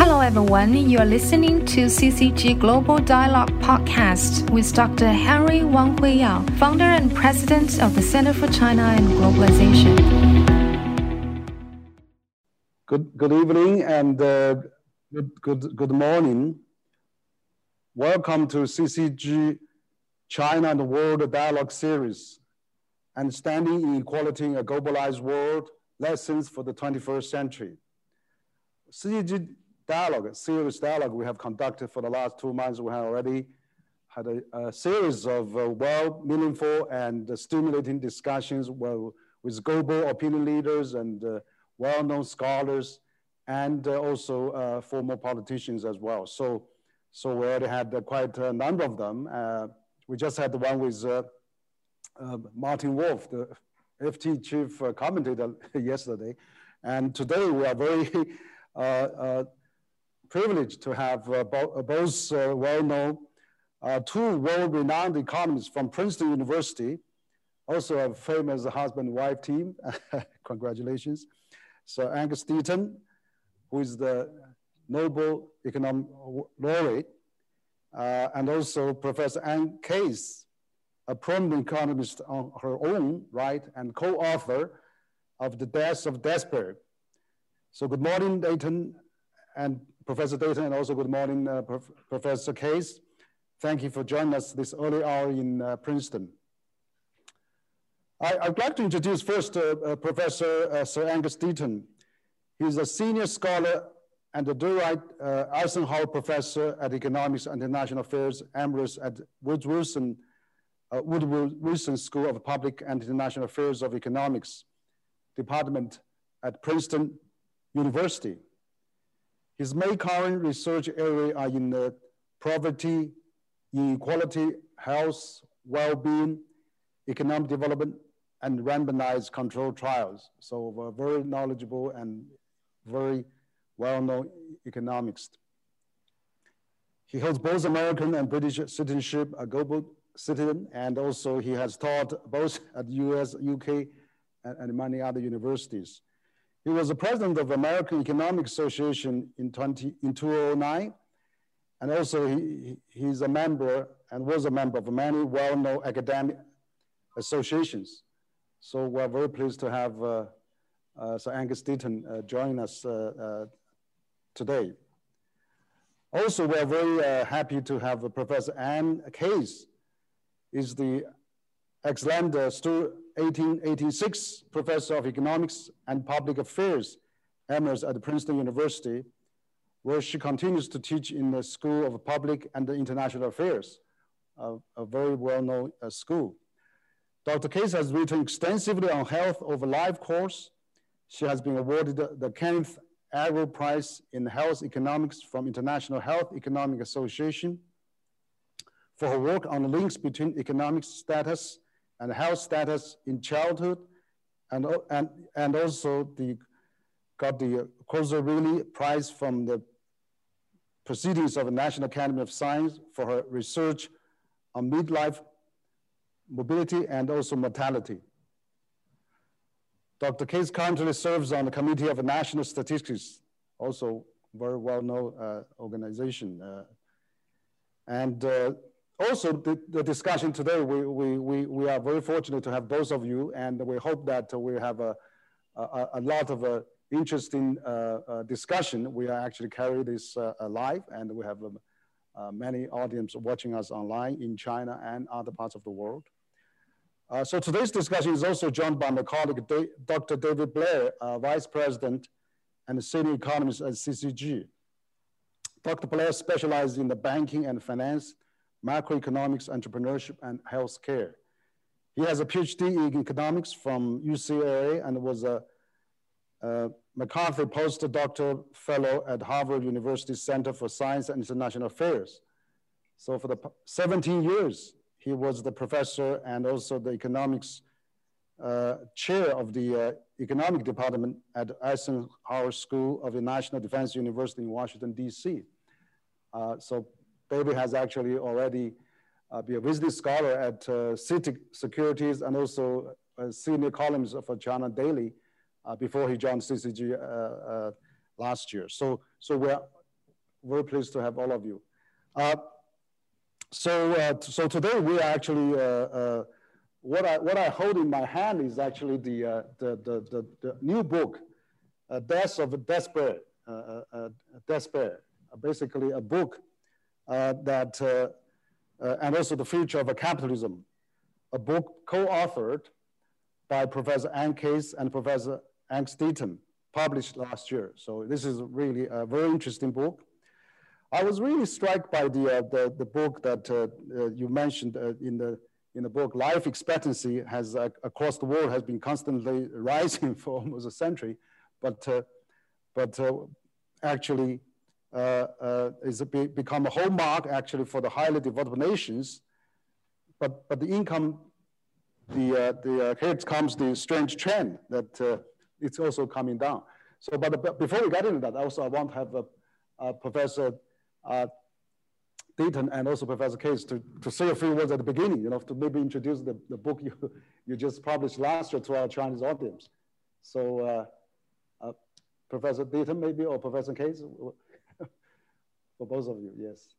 Hello, everyone. You are listening to CCG Global Dialogue Podcast with Dr. Henry Wang Huiyao, founder and president of the Center for China and Globalization. Good, good evening and uh, good, good, good morning. Welcome to CCG China and the World Dialogue Series, Understanding Inequality in a Globalized World, Lessons for the 21st Century. CCG dialogue, serious dialogue we have conducted for the last two months. We have already had a, a series of uh, well, meaningful and uh, stimulating discussions well, with global opinion leaders and uh, well-known scholars and uh, also uh, former politicians as well. So, so we already had uh, quite a number of them. we just had the one with Martin Wolf, the FT chief commentator yesterday. And today we are very privileged to have uh, bo uh, both uh, well-known, two world-renowned economists from Princeton University, also a famous husband-wife team. Congratulations. So Angus Deaton, who is the Nobel Economic Laureate, uh, and also Professor Anne Case, a prominent economist on her own right and co-author of The Death of Despair. So good morning, Deaton and Professor Deaton, and also good morning, uh, Prof Professor Case. Thank you for joining us this early hour in uh, Princeton. I, would like to introduce first uh, uh Professor uh, Sir Angus Deaton. He's a senior scholar and a Dwight uh, Eisenhower Professor at Economics and International Affairs, Emeritus at Woodrow Wilson, Woodrow Wilson School of Public and International Affairs of Economics Department at Princeton University. His main current research area are in the poverty, inequality, health, well-being, economic development, and randomized control trials. So a very knowledgeable and very well-known economist. He holds both American and British citizenship, a global citizen, and also he has taught both at US, UK, and, and many other universities. He was the president of American Economic Association in, 20, in 2009, and also he, he's a member and was a member of many well-known academic associations. So we're very pleased to have uh, uh, Sir Angus Deaton uh, join us uh, uh, today. Also, we're very uh, happy to have Professor Anne Case, is the excellent 1886 professor of economics and public affairs, emeritus at Princeton University, where she continues to teach in the School of Public and International Affairs, a, a very well-known uh, school. Dr. Case has written extensively on health over life course. She has been awarded the, the Kenneth Arrow Prize in Health Economics from International Health Economic Association for her work on the links between economic status and health status in childhood, and, and, and also the, got the Cozzarelli Prize from the Proceedings of the National Academy of Science for her research on midlife mobility and also mortality. Dr. Case currently serves on the Committee of National Statistics, also very well-known uh, organization. Uh, and uh, also the, the, discussion today, we, we, we, we are very fortunate to have both of you, and we hope that we have a, a, a lot of uh, interesting uh, uh, discussion. We are actually carry this uh, live, and we have um, uh, many audience watching us online in China and other parts of the world. Uh, so today's discussion is also joined by my colleague, Dr. David Blair, Vice President and Senior Economist at CCG. Dr. Blair specializes in the banking and finance macroeconomics, entrepreneurship, and healthcare. He has a PhD in economics from UCLA and was a, a MacArthur postdoctoral fellow at Harvard University Center for Science and International Affairs. So for the 17 years, he was the professor and also the economics uh, chair of the uh, economic department at Eisenhower School of the National Defense University in Washington, DC. Uh, so David has actually already uh, been a visiting scholar at uh, CITIC Securities and also a senior columnist for China Daily uh, before he joined CCG uh, uh, last year. So, so we're very pleased to have all of you. Uh, so, uh, so today we are actually, uh, uh, what, I, what I hold in my hand is actually the, uh, the, the, the, the, new book, Death of Despair, Despair, basically a book that, and also the future of capitalism, a book co-authored by Professor Anne Case and Professor Angus Deaton, published last year. So this is really a very interesting book. I was really struck by the, uh, the, the, book that uh, uh, you mentioned uh, in, the, in the book. Life expectancy has, uh, across the world, has been constantly rising for almost a century, but, uh, but actually is be, become a hallmark actually for the highly developed nations. But, but the income, the, the, here comes the strange trend that it's also coming down. So, but, but before we get into that, also I want to have Professor uh, and also Professor Case to, to say a few words at the beginning, you know, to maybe introduce the, the book you, you just published last year to our Chinese audience. So uh, uh, Professor Deaton maybe, or Professor Case, for both of you, yes.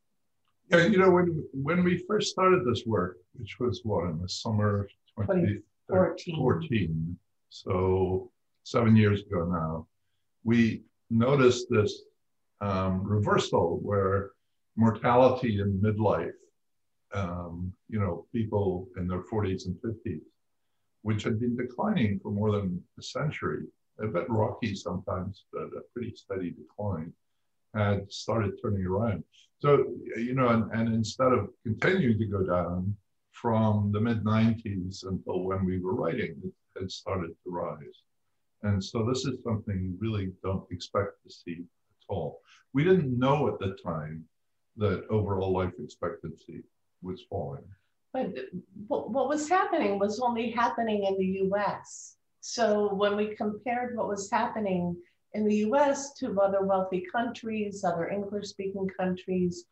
Yeah, you know, when, when we first started this work, which was what, in the summer of 2014, so seven years ago now, we noticed this um, reversal where mortality in midlife, um, you know, people in their 40s and 50s, which had been declining for more than a century, a bit rocky sometimes, but a pretty steady decline, had started turning around. So, you know, and, and instead of continuing to go down from the mid 90s until when we were writing, it had started to rise. And so this is something you really don't expect to see at all. We didn't know at the time that overall life expectancy was falling. But what was happening was only happening in the US. So when we compared what was happening in the US to other wealthy countries, other English speaking countries,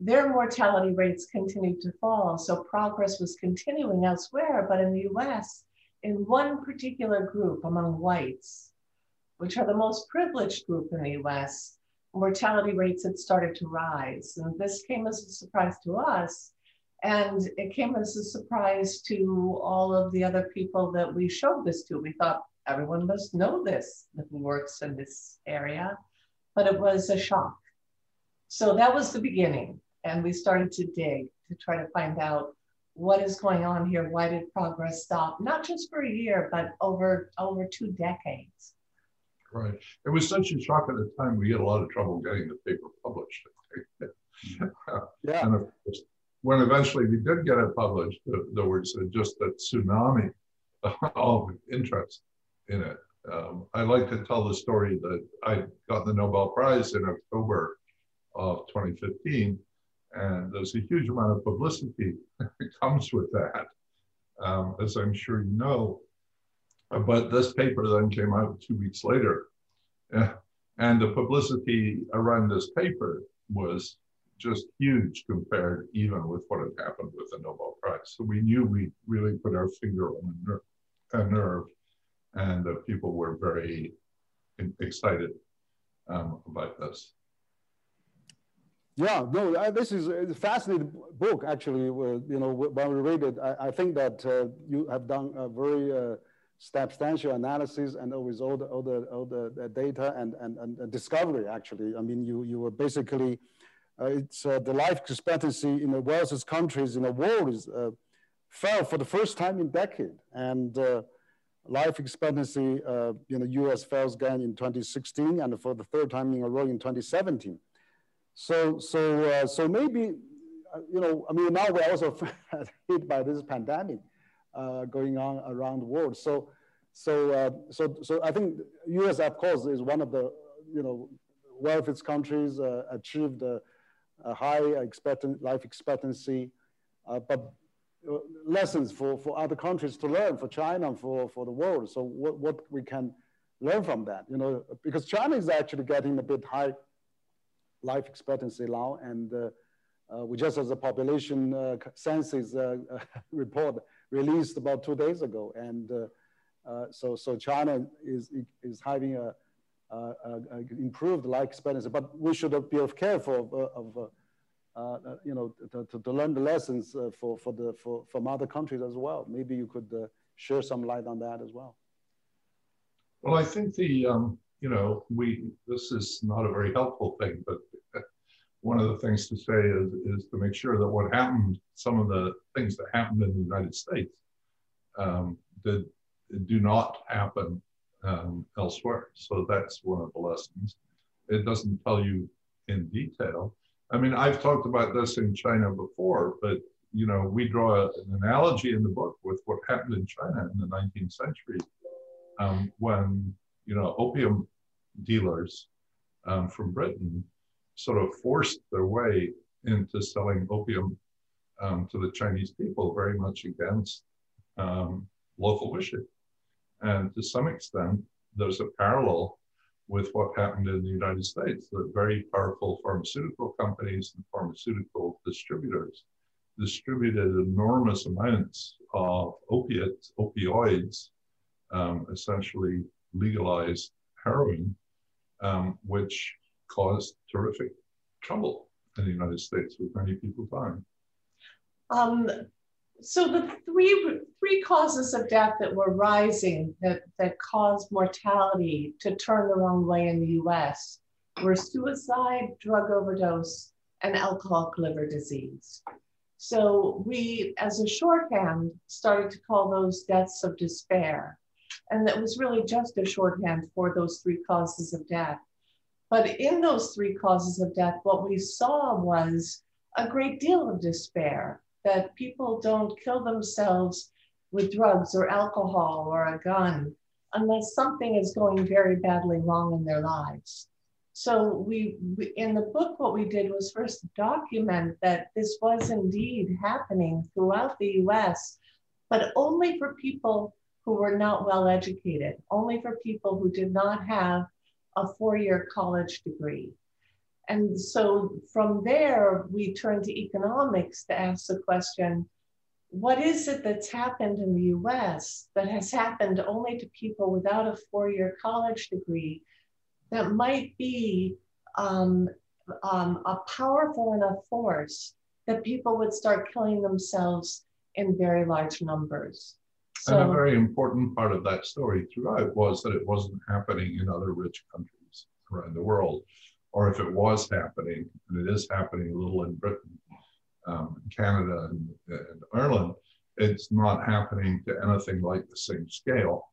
their mortality rates continued to fall. So progress was continuing elsewhere, but in the US, in one particular group among whites, which are the most privileged group in the US, mortality rates had started to rise. And this came as a surprise to us. And it came as a surprise to all of the other people that we showed this to. We thought everyone must know this who works in this area, but it was a shock. So that was the beginning. And we started to dig to try to find out what is going on here. Why did progress stop? Not just for a year, but over, over two decades. Right. It was such a shock at the time. We had a lot of trouble getting the paper published. yeah. And of course, when eventually we did get it published, there was just a tsunami of interest in it. Um, I like to tell the story that I got the Nobel Prize in October of 2015, and there's a huge amount of publicity that comes with that. Um, as I'm sure you know, but this paper then came out two weeks later. And the publicity around this paper was just huge compared even with what had happened with the Nobel Prize. So we knew we really put our finger on a, ner- a nerve and the people were very excited um, about this. Yeah, no, this is a fascinating book, actually. you know, when we read it, I, I think that uh, you have done a very uh, substantial analysis and with all the, all the, all the data and, and, and discovery, actually. I mean, you, you were basically, uh, it's uh, the life expectancy in the wealthiest countries in the world is, uh, fell for the first time in decade. And uh, life expectancy uh, in the US fell again in 2016 and for the third time in a row in 2017. So, so, uh, so maybe, you know, I mean, now we're also hit by this pandemic uh, going on around the world. So, so, uh, so, so I think U.S. of course is one of the you know wealthiest countries uh, achieved a, high expectant life expectancy, uh, but uh, lessons for, for other countries to learn for China for, for the world. So what, what we can learn from that, you know, because China is actually getting a bit high life expectancy now, and uh, uh, we just as a population uh, census report released about two days ago. And uh, uh, so, so China is, is having a, uh, uh, improved life expectancy. But we should be careful of, of uh, you know, to, to, learn the lessons for, for the, for, from other countries as well. Maybe you could share some light on that as well. Well, I think the, um, you know, we, this is not a very helpful thing, but one of the things to say is, is to make sure that what happened, some of the things that happened in the United States um, did, do not happen um, elsewhere. So that's one of the lessons. It doesn't tell you in detail. I mean, I've talked about this in China before, but you know, we draw an analogy in the book with what happened in China in the 19th century um, when you know opium dealers um, from Britain sort of forced their way into selling opium um, to the Chinese people, very much against um, local wishes. And to some extent, there's a parallel with what happened in the United States The very powerful pharmaceutical companies and pharmaceutical distributors distributed enormous amounts of opiates, opioids, um, essentially legalized heroin, um, which caused terrific trouble in the United States with many people dying. Um, so the three three causes of death that were rising that, that caused mortality to turn the wrong way in the US were suicide, drug overdose, and alcoholic liver disease. So we, as a shorthand, started to call those deaths of despair. And that was really just a shorthand for those three causes of death. But in those three causes of death, what we saw was a great deal of despair that people don't kill themselves with drugs or alcohol or a gun unless something is going very badly wrong in their lives. So we, we, in the book, what we did was first document that this was indeed happening throughout the US, but only for people who were not well educated, only for people who did not have a four-year college degree. And so from there, we turn to economics to ask the question, what is it that's happened in the US that has happened only to people without a four-year college degree that might be um, um, a powerful enough force that people would start killing themselves in very large numbers? So, and a very important part of that story throughout was that it wasn't happening in other rich countries around the world. Or if it was happening, and it is happening a little in Britain, um, Canada, and, and Ireland, it's not happening to anything like the same scale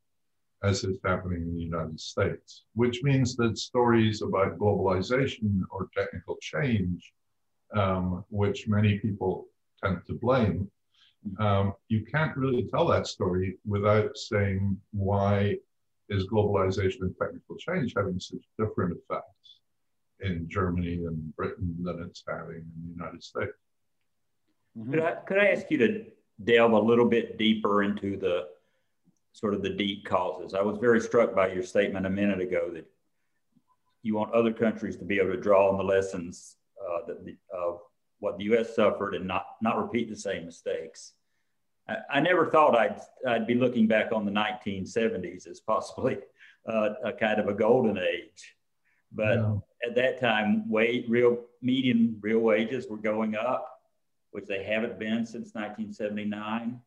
as is happening in the United States, which means that stories about globalization or technical change, um, which many people tend to blame, um, you can't really tell that story without saying why is globalization and technical change having such different effects in Germany and Britain than it's having in the United States. Mm-hmm. Could, I, could I ask you to delve a little bit deeper into the sort of the deep causes? I was very struck by your statement a minute ago that you want other countries to be able to draw on the lessons uh, that the, of what the U.S. suffered and not not repeat the same mistakes. I, I never thought I'd I'd be looking back on the 1970s as possibly uh, a kind of a golden age, but no. At that time, real median real wages were going up, which they haven't been since 1979.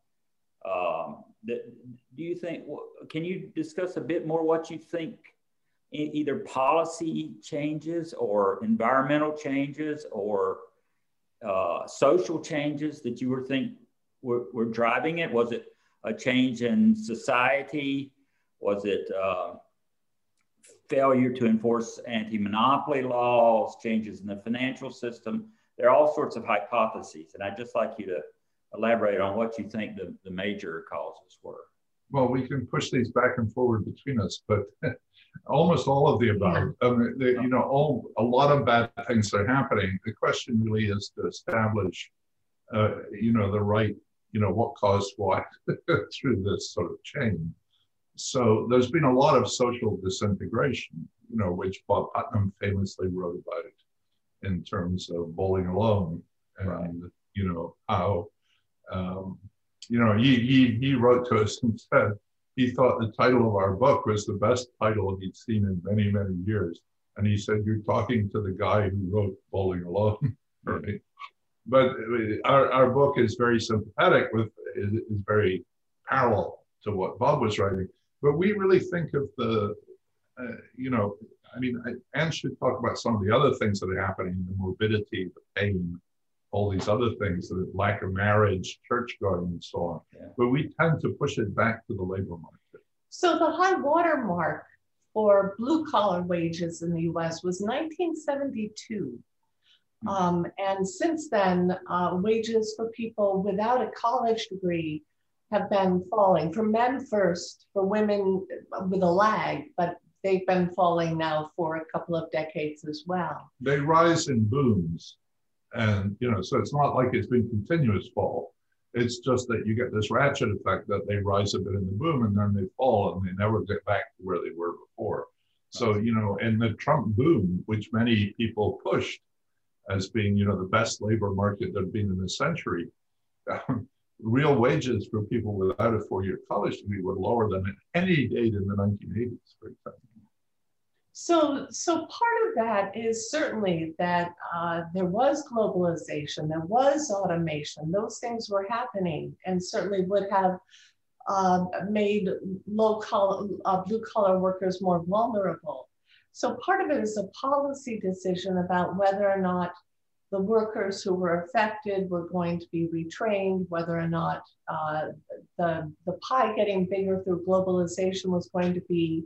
Um, do you think? Can you discuss a bit more what you think? Either policy changes or environmental changes or uh, social changes that you were think were, were, driving it? Was it a change in society? Was it uh, failure to enforce anti-monopoly laws, changes in the financial system? There are all sorts of hypotheses, and I'd just like you to elaborate on what you think the, the major causes were. Well, we can push these back and forward between us, but almost all of the above. Yeah. Um, the, you know, all a lot of bad things are happening. The question really is to establish, uh, you know, the right, you know, what caused what through this sort of chain. So there's been a lot of social disintegration, you know, which Bob Putnam famously wrote about it in terms of bowling alone and right. you know how um, you know he, he he wrote to us and said he thought the title of our book was the best title he'd seen in many, many years. And he said, You're talking to the guy who wrote Bowling Alone. right? But uh, our, our book is very sympathetic with, is, is very parallel to what Bob was writing. But we really think of the, uh, you know, I mean, Anne should talk about some of the other things that are happening the morbidity, the pain, all these other things, the lack of marriage, church going, and so on. Yeah. But we tend to push it back to the labor market. So the high water mark for blue collar wages in the US was 1972. Mm-hmm. Um, and since then, uh, wages for people without a college degree have been falling. For men first, for women with a lag, but they've been falling now for a couple of decades as well. They rise in booms. And, you know, so it's not like it's been continuous fall. It's just that you get this ratchet effect that they rise a bit in the boom and then they fall and they never get back to where they were before. So, you know, in the Trump boom, which many people pushed as being, you know, the best labor market there'd been in a century, real wages for people without a four-year college degree were lower than at any date in the 1980s, for example. So, so part of that is certainly that uh, there was globalization, there was automation, those things were happening, and certainly would have uh, made low collar, uh, blue collar workers more vulnerable. So part of it is a policy decision about whether or not the workers who were affected were going to be retrained, whether or not uh, the, the pie getting bigger through globalization was going to be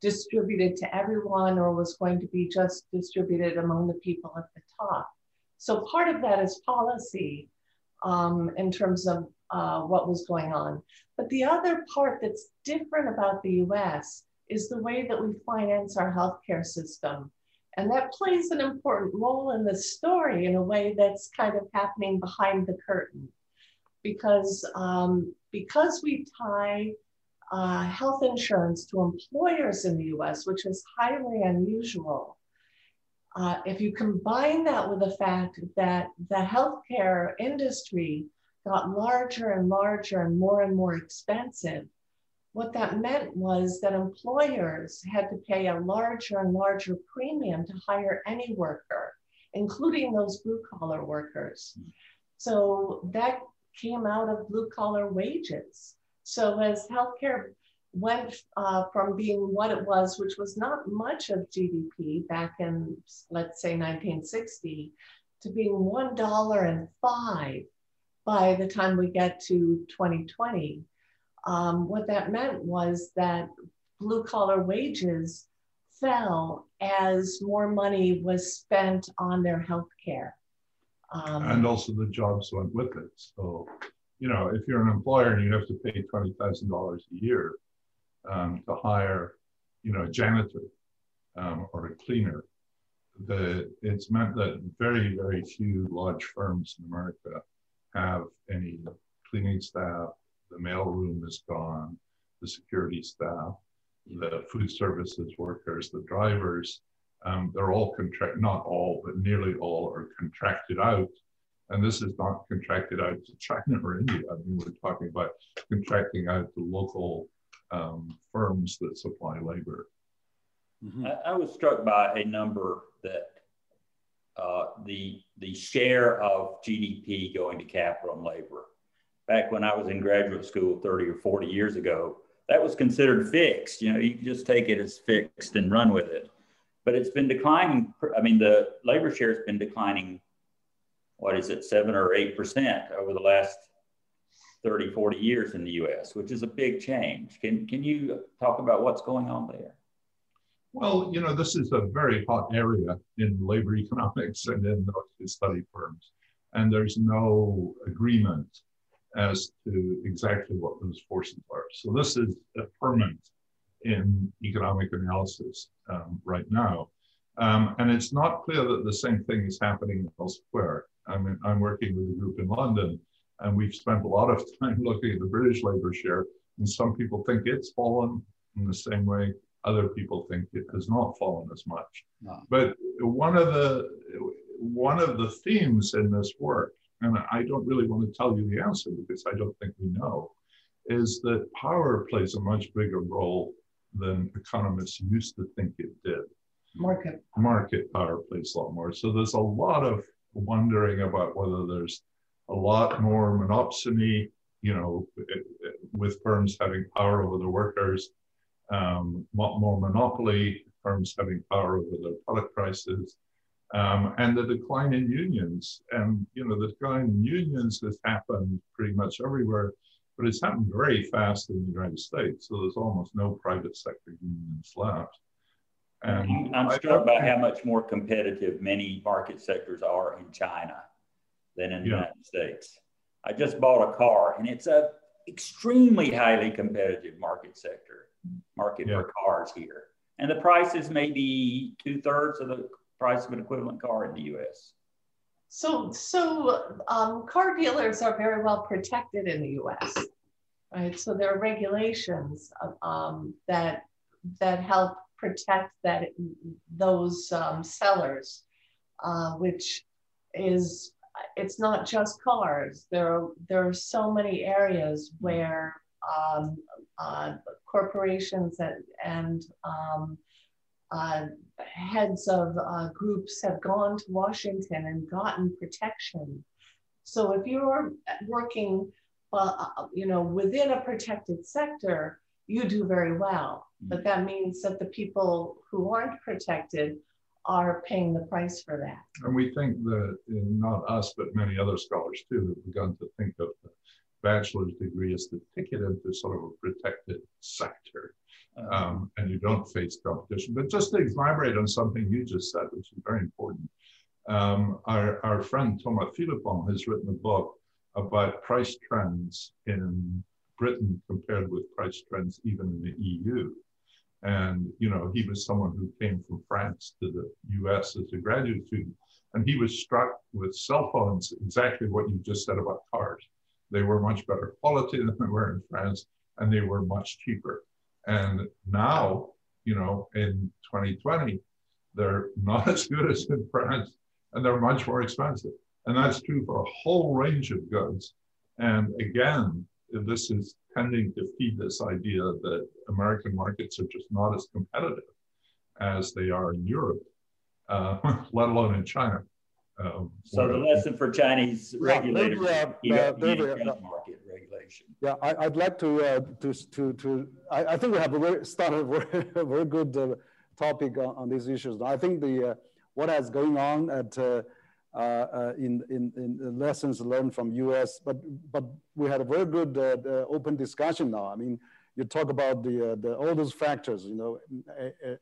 distributed to everyone or was going to be just distributed among the people at the top. So part of that is policy um, in terms of uh, what was going on. But the other part that's different about the US is the way that we finance our healthcare system. And that plays an important role in the story in a way that's kind of happening behind the curtain. Because, um, because we tie uh, health insurance to employers in the US, which is highly unusual. Uh, if you combine that with the fact that the healthcare industry got larger and larger and more and more expensive, what that meant was that employers had to pay a larger and larger premium to hire any worker, including those blue collar workers. So that came out of blue collar wages. So as healthcare went uh, from being what it was, which was not much of GDP back in, let's say, 1960, to being one dollar and five by the time we get to 2020. Um, what that meant was that blue collar wages fell as more money was spent on their health care. Um, and also the jobs went with it. So you know, if you're an employer and you have to pay twenty thousand dollars a year um, to hire, you know, a janitor um, or a cleaner, the it's meant that very very few large firms in America have any cleaning staff. The mail room is gone. The security staff, the food services workers, the drivers, um, they're all contract, not all, but nearly all are contracted out and this is not contracted out to China or India. I mean, we're talking about contracting out to local um, firms that supply labor. Mm-hmm. I, I, was struck by a number that uh, the the share of GDP going to capital and labor. Back when I was in graduate school 30 or 40 years ago, that was considered fixed. You know, you just take it as fixed and run with it. But it's been declining. I mean, the labor share has been declining what is it, seven or 8% over the last 30, 40 years in the US, which is a big change. Can, can you talk about what's going on there? Well, you know, this is a very hot area in labor economics and in study firms. And there's no agreement as to exactly what those forces are. So this is a permanent in economic analysis um, right now. Um, and it's not clear that the same thing is happening elsewhere. I'm, I'm working with a group in London, and we've spent a lot of time looking at the British labor share. And some people think it's fallen in the same way other people think it has not fallen as much. No. But one of the one of the themes in this work, and I don't really want to tell you the answer because I don't think we know, is that power plays a much bigger role than economists used to think it did. Market. Market power plays a lot more. So there's a lot of wondering about whether there's a lot more monopsony, you know, with firms having power over the workers, um, more monopoly, firms having power over their product prices, um, and the decline in unions. And you know, the decline in unions has happened pretty much everywhere, but it's happened very fast in the United States. So there's almost no private sector unions left. And I'm struck by how much more competitive many market sectors are in China than in the yeah. United States. I just bought a car, and it's a extremely highly competitive market sector, market yeah. for cars here. And the prices may be two thirds of the price of an equivalent car in the US. So, so um, car dealers are very well protected in the US, right? So there are regulations um, that that help protect that those um, sellers, uh, which is it's not just cars. There are there are so many areas where um, uh, corporations and, and um, uh, heads of uh, groups have gone to Washington and gotten protection. So if you're working, uh, you know, within a protected sector, you do very well. Mm-hmm. But that means that the people who aren't protected are paying the price for that. And we think that not us, but many other scholars too, have begun to think of the bachelor's degree as the ticket into sort of a protected sector. Um, and you don't face competition. But just to elaborate on something you just said, which is very important, um, our, our friend Thomas Philippon has written a book about price trends in Britain compared with price trends even in the EU. And, you know, he was someone who came from France to the US as a graduate student. And he was struck with cell phones, exactly what you just said about cars. They were much better quality than they were in France, and they were much cheaper. And now, you know, in 2020, they're not as good as in France, and they're much more expensive. And that's true for a whole range of goods. And again, this is tending to feed this idea that American markets are just not as competitive as they are in Europe, uh, let alone in China. Um, so the lesson for Chinese regulators, yeah, maybe, uh, maybe, uh, market Yeah, I, would like to uh, to to to. I, I, think we have a very started a very, very good uh, topic on, on, these issues. I think the uh, what is going on at uh, uh, in, in, in lessons learned from US, but, but we had a very good uh, open discussion now. I mean, you talk about the, the all those factors, you know,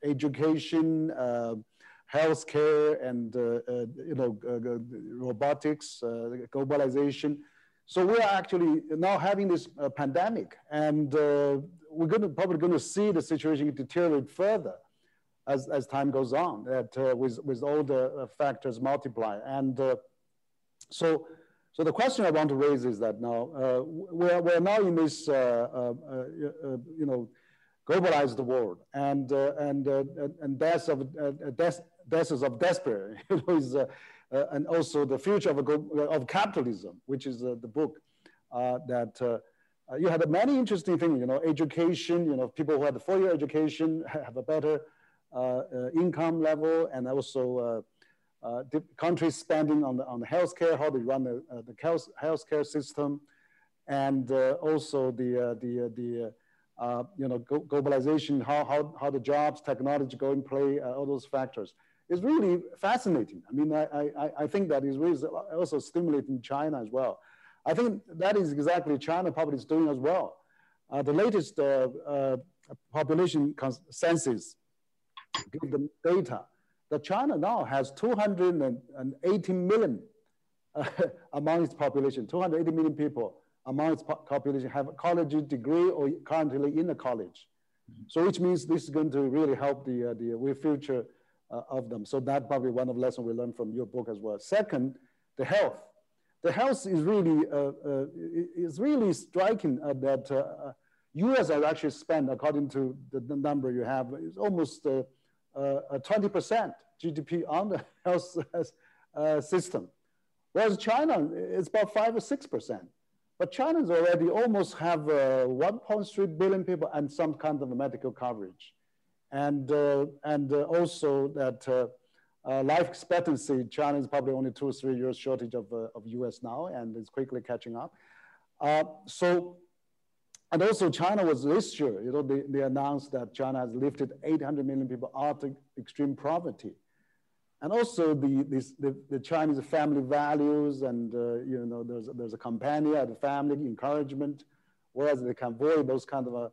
education, healthcare, and you know, robotics, globalization. So we are actually now having this uh, pandemic, and uh, we're to probably going to see the situation deteriorate further as, as time goes on uh, with, with all the uh, factors multiply. And uh, so, so the question I want to raise is that now uh, we're, we're now in this, you know, globalized world and, and, and deaths of, deaths, deaths of despair, you know, is, Uh, and also the future of, uh, of capitalism, which is uh, the book that you had many interesting things, you know, education, you know, people who had four-year education have a better uh, uh, income level and also uh, country spending on the, on the healthcare, how they run the, the health, healthcare system, and also the, the, the uh, you know, globalization, how, how, how the jobs, technology go in play, uh, all those factors. It's really fascinating. I mean, I, I, I think that is really also stimulating China as well. I think that is exactly China probably is doing as well. Uh, the latest population census give the data that China now has 280 million uh, among its population, 280 million people among its population have a college degree or currently in a college. So which means this is going to really help the, uh, the future uh, of them. So that probably one of the lessons we learned from your book as well. Second, the health. The health is really, uh, uh is really striking uh, that US has actually spent, according to the, the number you have, is almost 20% GDP on the health uh, system. Whereas China, it's about five or 6%. But China's already almost have uh, 1.3 billion people and some kind of medical coverage. And, uh, and uh, also that uh, life expectancy, China is probably only two or three years shortage of, of US now and is quickly catching up. so, and also China was this year, you know, they, they announced that China has lifted 800 million people out of extreme poverty and also the, this, the, the, Chinese family values and, uh, you know, there's, there's a companion the family encouragement, whereas they can avoid those kind of a, a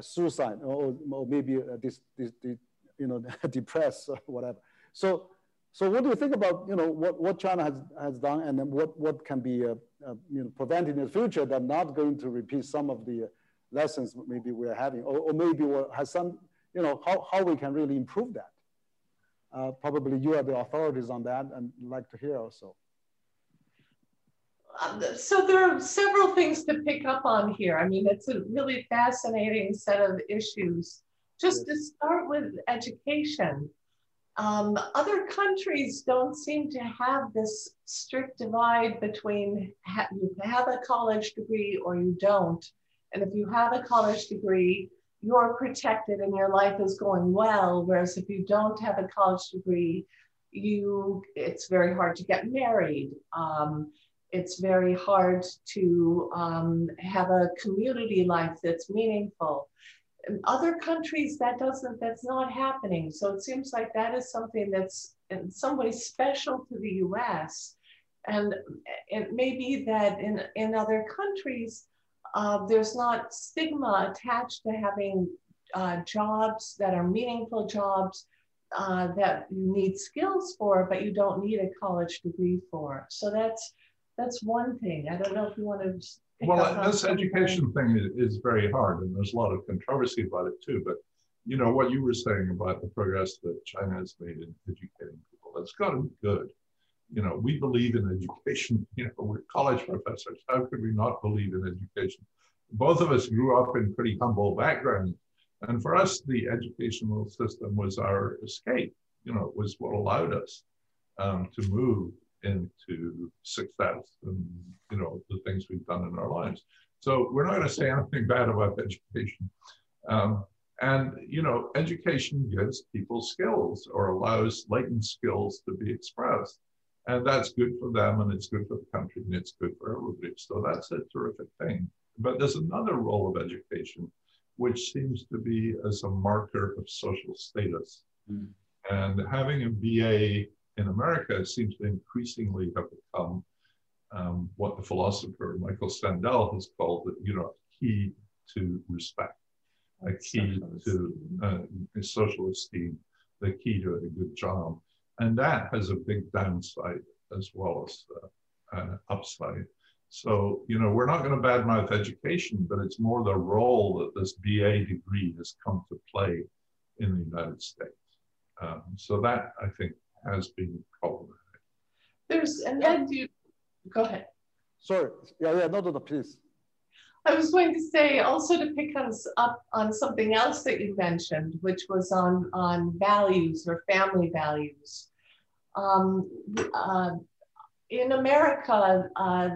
suicide or, or maybe this, this, this, you know, depressed or whatever. So, so what do you think about, you know, what, what China has, has done and then what, what can be, uh, uh, you know, prevented in the future that not going to repeat some of the lessons maybe we're having, or, or maybe has some, you know, how, how we can really improve that? Uh, probably you are the authorities on that and like to hear also. Um, so there are several things to pick up on here. I mean, it's a really fascinating set of issues. Just to start with education, um, other countries don't seem to have this strict divide between ha you have a college degree or you don't. And if you have a college degree, you're protected and your life is going well. Whereas if you don't have a college degree, you it's very hard to get married. Um, it's very hard to um, have a community life that's meaningful. In other countries, that doesn't, that's not happening. So it seems like that is something that's in some way special to the US. And it may be that in, in other countries, uh, there's not stigma attached to having uh, jobs that are meaningful jobs uh, that you need skills for, but you don't need a college degree for. So that's that's one thing. I don't know if you want to. Well, this education thing is, is very hard, and there's a lot of controversy about it too. But you know what you were saying about the progress that China has made in educating people, That's got to be good you know, we believe in education. You know, we're college professors. How could we not believe in education? Both of us grew up in pretty humble backgrounds. And for us, the educational system was our escape. You know, it was what allowed us um, to move into success and, you know, the things we've done in our lives. So we're not going to say anything bad about education. Um, and, you know, education gives people skills or allows latent skills to be expressed. And that's good for them and it's good for the country and it's good for everybody. So that's a terrific thing. But there's another role of education, which seems to be as a marker of social status. Mm. And having a BA in America seems to increasingly have become um, what the philosopher Michael Sandel has called, the, you know, key to respect, a key to uh, social esteem, the key to a good job. And that has a big downside as well as uh, uh, upside. So, you know, we're not going to badmouth education, but it's more the role that this BA degree has come to play in the United States. Um, so that I think has been problematic. There's, and then you, go ahead. Sorry, yeah, yeah, no, no, no, please. I was going to say also to pick us up on something else that you mentioned, which was on, on values or family values. Um, uh, in America, uh,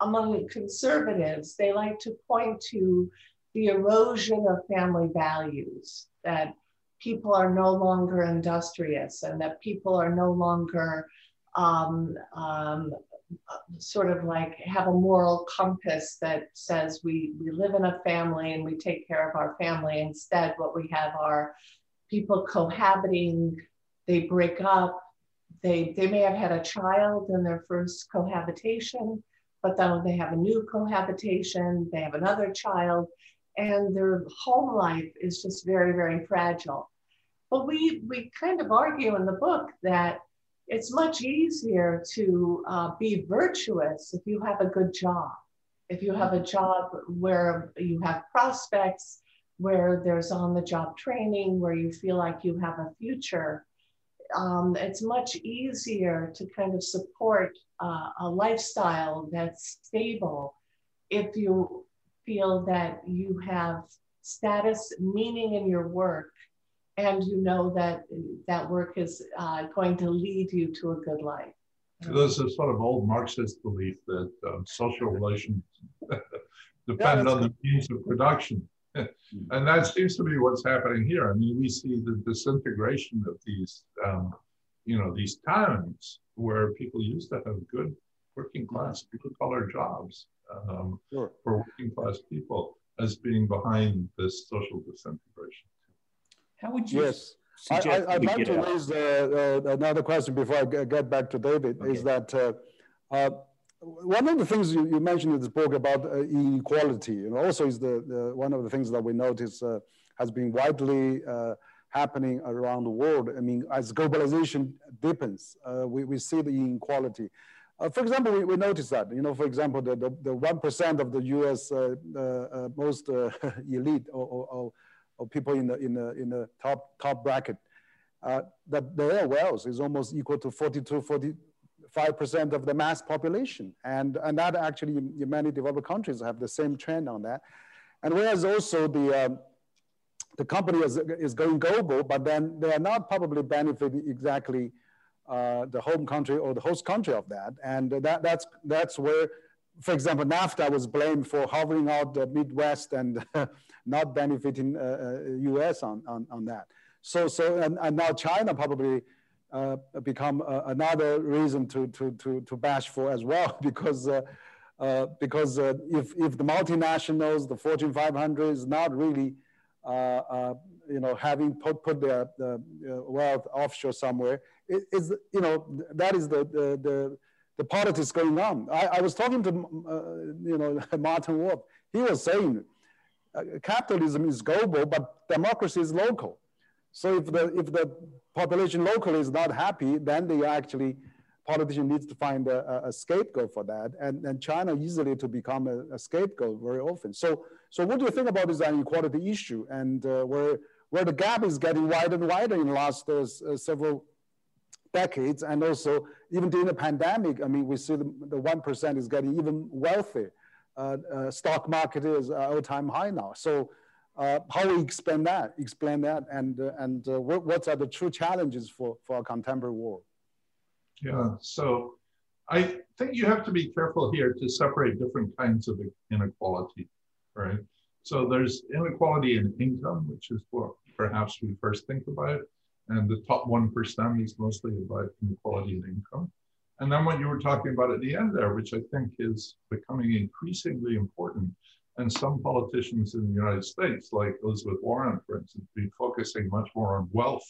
among conservatives, they like to point to the erosion of family values, that people are no longer industrious and that people are no longer um, um, sort of like have a moral compass that says we, we live in a family and we take care of our family. Instead, what we have are people cohabiting, they break up, they, they may have had a child in their first cohabitation, but then they have a new cohabitation, they have another child, and their home life is just very, very fragile. But we, we kind of argue in the book that it's much easier to uh, be virtuous if you have a good job. If you have a job where you have prospects, where there's on the job training, where you feel like you have a future, um, it's much easier to kind of support uh, a lifestyle that's stable if you feel that you have status, meaning in your work, and you know that that work is uh, going to lead you to a good life. There's a sort of old Marxist belief that um, social relations depend yeah, on the means of production. and that seems to be what's happening here. I mean, we see the disintegration of these, um, you know, these towns where people used to have good working class people collar jobs um, sure. for working class people as being behind this social disintegration. How would you? Yes. I, would like to raise uh, uh, another question before I get back to David. Okay. Is that uh, uh, one of the things you, you, mentioned in this book about uh, inequality, and also is the, the, one of the things that we notice uh, has been widely happening around the world. I mean, as globalization deepens, we, we see the inequality. Uh, for example, we, we noticed that, you know, for example, the, the, the 1% of the US uh, uh, most elite or, or, or, people in the, in the, in the top, top bracket, that their wealth is almost equal to 42, 45% of the mass population. And, and that actually in many developed countries have the same trend on that. And whereas also the, um, the company is, is going global, but then they are not probably benefiting exactly uh, the home country or the host country of that. And that, that's, that's where, for example, NAFTA was blamed for hovering out the Midwest and not benefiting uh, US uh, on, on, on that. So, so and, and now China probably uh, become uh, another reason to, to, to, to bash for as well, because, uh, uh because uh, if, if the multinationals, the Fortune 500 is not really, you know, having put, put their, the wealth offshore somewhere, is you know that is the the the, the politics going on. I, I was talking to uh, you know Martin Wolf. He was saying uh, capitalism is global, but democracy is local. So if the if the population locally is not happy, then they actually politician needs to find a, a, scapegoat for that, and, and China easily to become a, a, scapegoat very often. So, so what do you think about this inequality issue, and uh, where where the gap is getting wider and wider in the last uh, several decades. And also, even during the pandemic, I mean, we see the, the 1% is getting even wealthier. Uh, uh, stock market is all-time high now. So uh, how we explain that, explain that, and, uh, and uh, what, what are the true challenges for, for our contemporary world? Yeah, so I think you have to be careful here to separate different kinds of inequality, right? So there's inequality in income, which is what perhaps we first think about. And the top 1% is mostly about inequality in income. And then what you were talking about at the end there, which I think is becoming increasingly important. And some politicians in the United States, like Elizabeth Warren, for instance, be focusing much more on wealth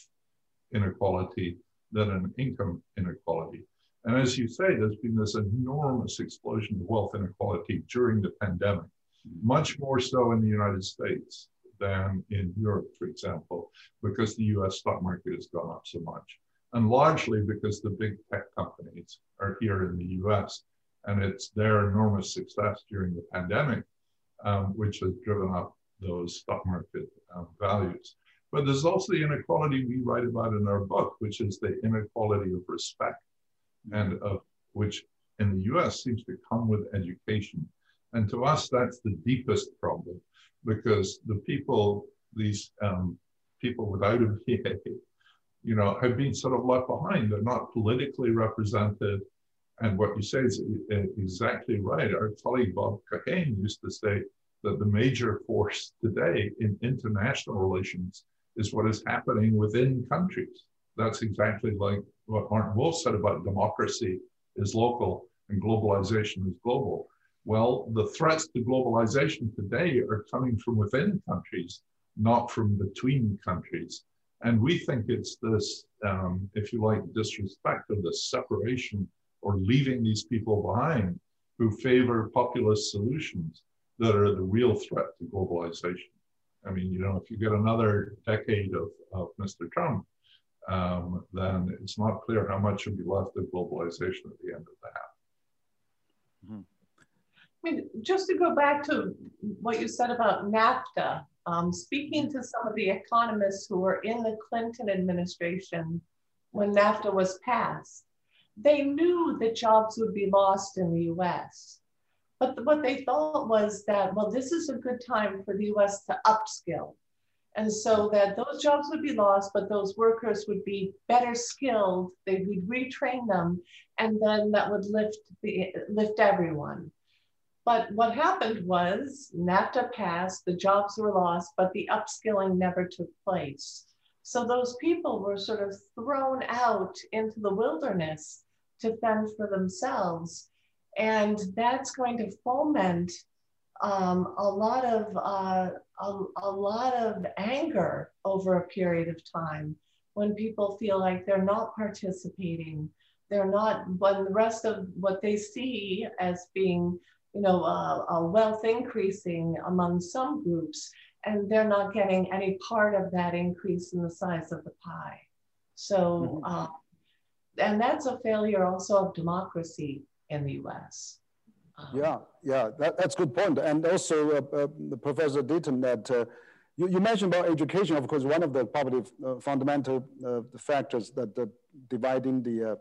inequality than an income inequality. And as you say, there's been this enormous explosion of wealth inequality during the pandemic, much more so in the United States than in Europe, for example, because the US stock market has gone up so much. And largely because the big tech companies are here in the US. And it's their enormous success during the pandemic, um, which has driven up those stock market um, values. But there's also the inequality we write about in our book, which is the inequality of respect, and of which in the US seems to come with education. And to us, that's the deepest problem because the people, these um, people without a BA, you know, have been sort of left behind. They're not politically represented. And what you say is exactly right. Our colleague Bob Keohane used to say that the major force today in international relations is what is happening within countries. That's exactly like what Martin Wolf said about democracy is local and globalization is global. Well, the threats to globalization today are coming from within countries, not from between countries. And we think it's this, um, if you like, disrespect of this separation or leaving these people behind who favor populist solutions that are the real threat to globalization. I mean, you know, if you get another decade of, of Mr. Trump, um, then it's not clear how much will be left of globalization at the end of that. Mm-hmm. I mean, just to go back to what you said about NAFTA, um, speaking to some of the economists who were in the Clinton administration when NAFTA was passed, they knew that jobs would be lost in the US. But what they thought was that, well, this is a good time for the US to upskill. And so that those jobs would be lost, but those workers would be better skilled. They would retrain them, and then that would lift the lift everyone. But what happened was NAFTA passed, the jobs were lost, but the upskilling never took place. So those people were sort of thrown out into the wilderness to fend for themselves. And that's going to foment um, a lot of uh, a, a lot of anger over a period of time when people feel like they're not participating they're not when the rest of what they see as being you know, uh, wealth increasing among some groups, and they're not getting any part of that increase in the size of the pie. So, mm-hmm. uh, and that's a failure also of democracy in the US. Um, yeah, yeah, that, that's a good point. And also, uh, uh, Professor Deaton, that uh, you, you, mentioned about education, of course, one of the probably uh, fundamental factors that, dividing the uh,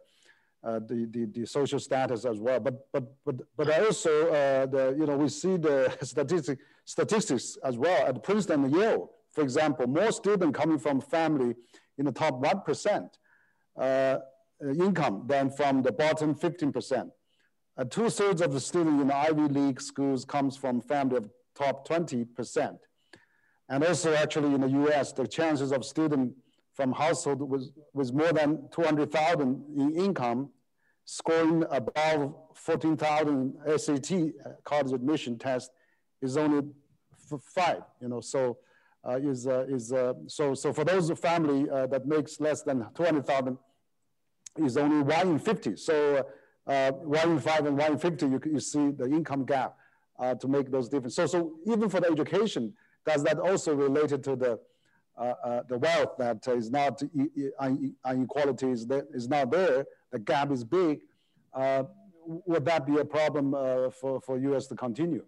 the, the, the social status as well. But, but, but, but also, uh, the, you know, we see the statistic, statistics as well at Princeton and Yale, for example, more students coming from family in the top 1% uh, income than from the bottom 15%. Uh, two thirds of the students in the Ivy League schools comes from family of top 20%. And also actually in the US, the chances of student from household with, with more than 200,000 in income, scoring above 14,000 SAT uh, college admission test is only five, you know, so uh, is, uh, is uh, so, so for those family uh, that makes less than 200,000 is only one in 50. So uh, one in five and one in 50, you, you see the income gap to make those difference. So, so even for the education, does that also related to the the wealth that is not inequality is, is not there, the gap is big, uh, would that be a problem for, for US to continue?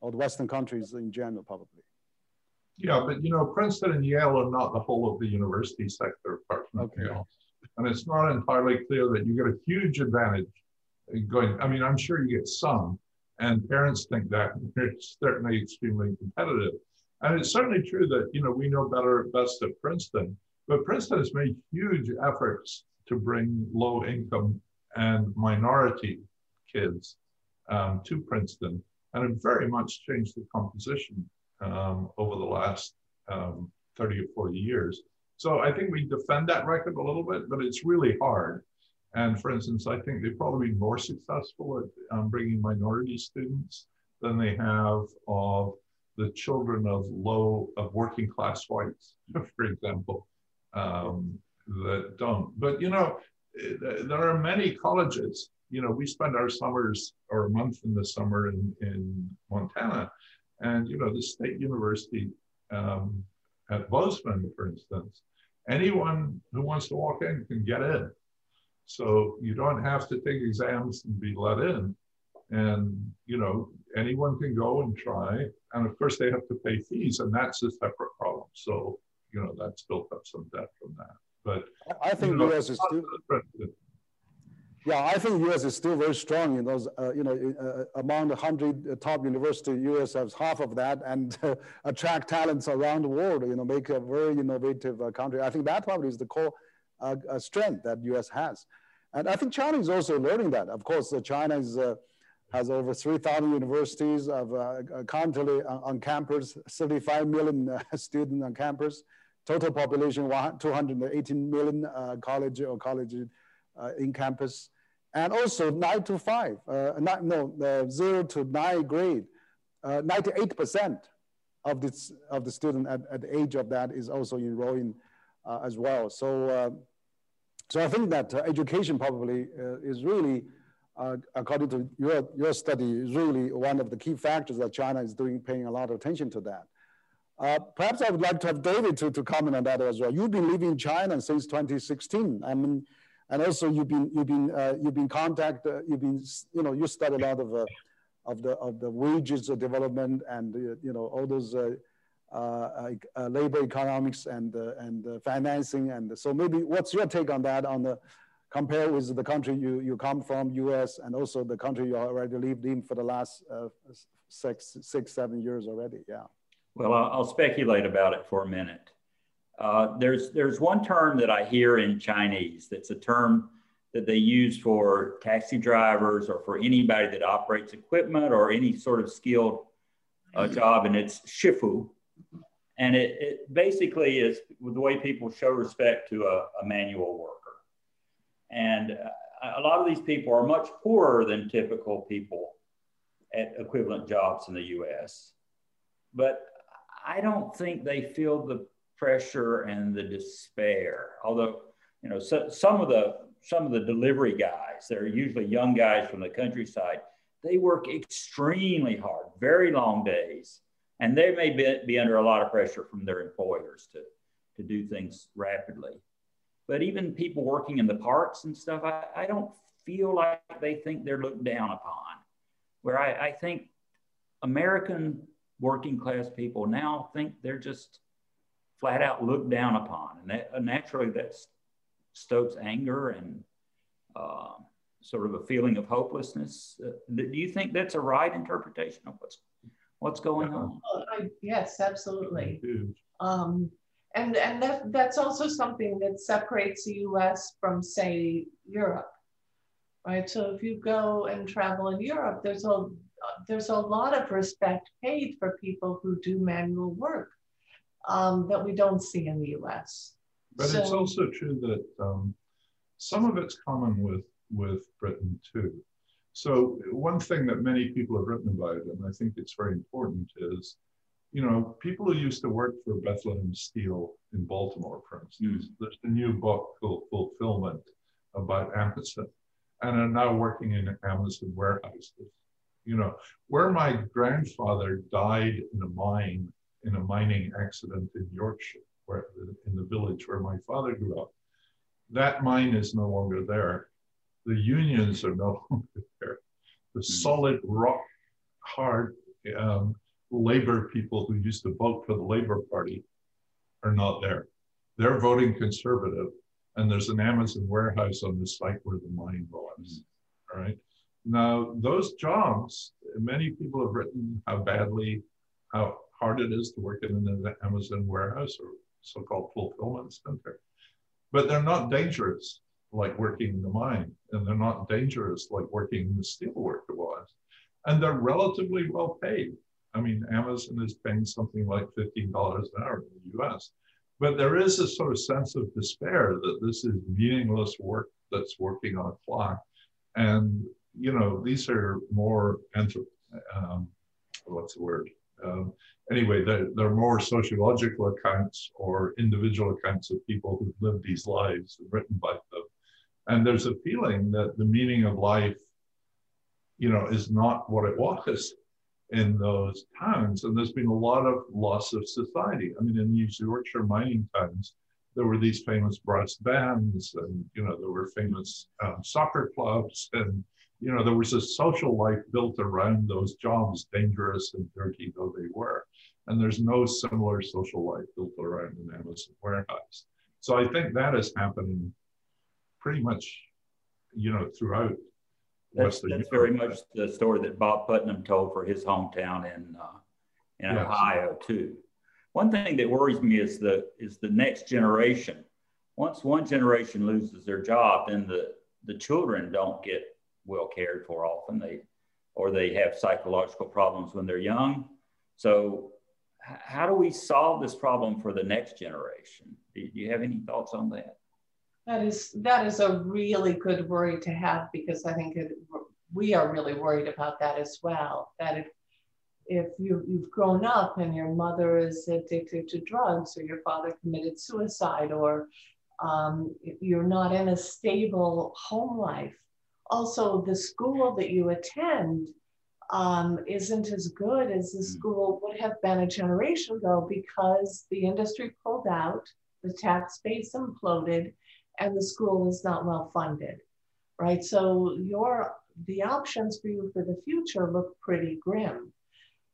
Or the Western countries in general, probably? Yeah, but you know, Princeton and Yale are not the whole of the university sector apart from okay. Yale. And it's not entirely clear that you get a huge advantage going. I mean, I'm sure you get some, and parents think that it's certainly extremely competitive. And it's certainly true that, you know, we know better best at Princeton, but Princeton has made huge efforts to bring low income and minority kids um, to Princeton and it very much changed the composition um, over the last um, 30 or 40 years. So I think we defend that record a little bit, but it's really hard. And for instance, I think they've probably been more successful at um, bringing minority students than they have of the children of low of working class whites, for example, um, that don't. But you know, there are many colleges. You know, we spend our summers or a month in the summer in, in Montana, and you know, the state university um, at Bozeman, for instance, anyone who wants to walk in can get in. So you don't have to take exams and be let in. And you know, anyone can go and try. And of course, they have to pay fees, and that's a separate problem. So, you know, that's built up some debt from that. But I think US is still. Yeah, I think U.S. is still very strong in those, uh, you know, uh, among the 100 top universities, U.S. has half of that and uh, attract talents around the world, you know, make a very innovative uh, country. I think that probably is the core uh, uh, strength that U.S. has. And I think China is also learning that. Of course, China is has over 3,000 universities of uh, currently on campus, 35 million uh, students on campus, total population 218 million uh, college or college uh, in campus, and also nine to five, uh, no, zero to nine grade, 98% uh, of, this, of the student at, at the age of that is also enrolling as well. So, so I think that education probably is really uh, according to your, your study, is really one of the key factors that China is doing, paying a lot of attention to that. Uh, perhaps I would like to have David to, to comment on that as well. You've been living in China since 2016. I mean, and also you've been you've been uh, you've been contact uh, you've been you know you study a lot of uh, of the of the wages of development and uh, you know all those labor economics and and financing and so maybe what's your take on that on the compare with the country you, you come from, US, and also the country you already lived in for the last uh, six, six, seven years already, yeah. Well, I'll speculate about it for a minute. Uh, there's, there's one term that I hear in Chinese that's a term that they use for taxi drivers or for anybody that operates equipment or any sort of skilled uh, job, and it's shifu. And it, it, basically is the way people show respect to a, a manual worker. And uh, a lot of these people are much poorer than typical people at equivalent jobs in the US. But I don't think they feel the pressure and the despair. Although, you know, so, some of the some of the delivery guys, they're usually young guys from the countryside, they work extremely hard, very long days, and they may be, be under a lot of pressure from their employers to, to do things rapidly. But even people working in the parks and stuff, I, I don't feel like they think they're looked down upon. Where I, I think American working class people now think they're just flat out looked down upon. And that, naturally, that stokes anger and uh, sort of a feeling of hopelessness. Uh, do you think that's a right interpretation of what's what's going on? Oh, I, yes, absolutely. Um, and and that that's also something that separates the U.S. from, say, Europe, right? So if you go and travel in Europe, there's a there's a lot of respect paid for people who do manual work um, that we don't see in the U.S. But so, it's also true that um, some of it's common with with Britain too. So one thing that many people have written about, and I think it's very important, is you know people who used to work for Bethlehem Steel in Baltimore, for instance. Mm. There's a new book called Fulfillment about Amazon, and are now working in Amazon warehouses. You know, where my grandfather died in a mine in a mining accident in Yorkshire, where in the village where my father grew up, that mine is no longer there the unions are no longer there. The hmm. solid, rock, hard um, labor people who used to vote for the Labor Party are not there. They're voting conservative, and there's an Amazon warehouse on the site where the mine was. All right. Now, those jobs, many people have written how badly, how hard it is to work in an Amazon warehouse or so called fulfillment center, but they're not dangerous like working in the mine, and they're not dangerous like working in the steelworker was. And they're relatively well paid. I mean, Amazon is paying something like $15 an hour in the US. But there is a sort of sense of despair that this is meaningless work that's working on a clock. And, you know, these are more, um, what's the word? Um, anyway, they're, they're, more sociological accounts or individual accounts of people who've lived these lives written by them and there's a feeling that the meaning of life, you know, is not what it was in those towns. And there's been a lot of loss of society. I mean, in these Yorkshire mining towns, there were these famous brass bands, and you know, there were famous um, soccer clubs, and you know, there was a social life built around those jobs, dangerous and dirty though they were. And there's no similar social life built around an Amazon warehouse. So I think that is happening pretty much, you know, throughout. That's, that's very much the story that Bob Putnam told for his hometown in uh, in yes. Ohio too. One thing that worries me is the is the next generation. Once one generation loses their job, then the the children don't get well cared for often. They or they have psychological problems when they're young. So, how do we solve this problem for the next generation? Do you have any thoughts on that? That is that is a really good worry to have because I think it, we are really worried about that as well. That if if you, you've grown up and your mother is addicted to drugs or your father committed suicide or um, you're not in a stable home life, also the school that you attend um, isn't as good as the mm. school would have been a generation ago because the industry pulled out, the tax base imploded, and the school is not well funded, right? So your the options for you for the future look pretty grim.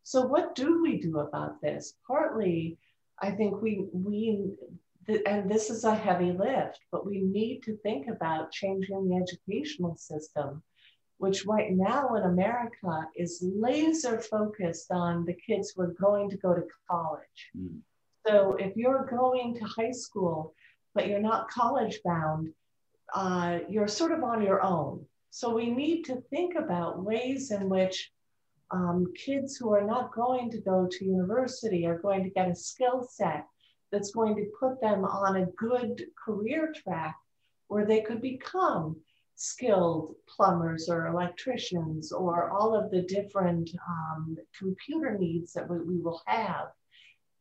So what do we do about this? Partly, I think we we and this is a heavy lift, but we need to think about changing the educational system, which right now in America is laser focused on the kids who are going to go to college. Mm. So if you're going to high school, but you're not college bound, uh, you're sort of on your own. So we need to think about ways in which um, kids who are not going to go to university are going to get a skill set that's going to put them on a good career track where they could become skilled plumbers or electricians or all of the different um, computer needs that we, we will have.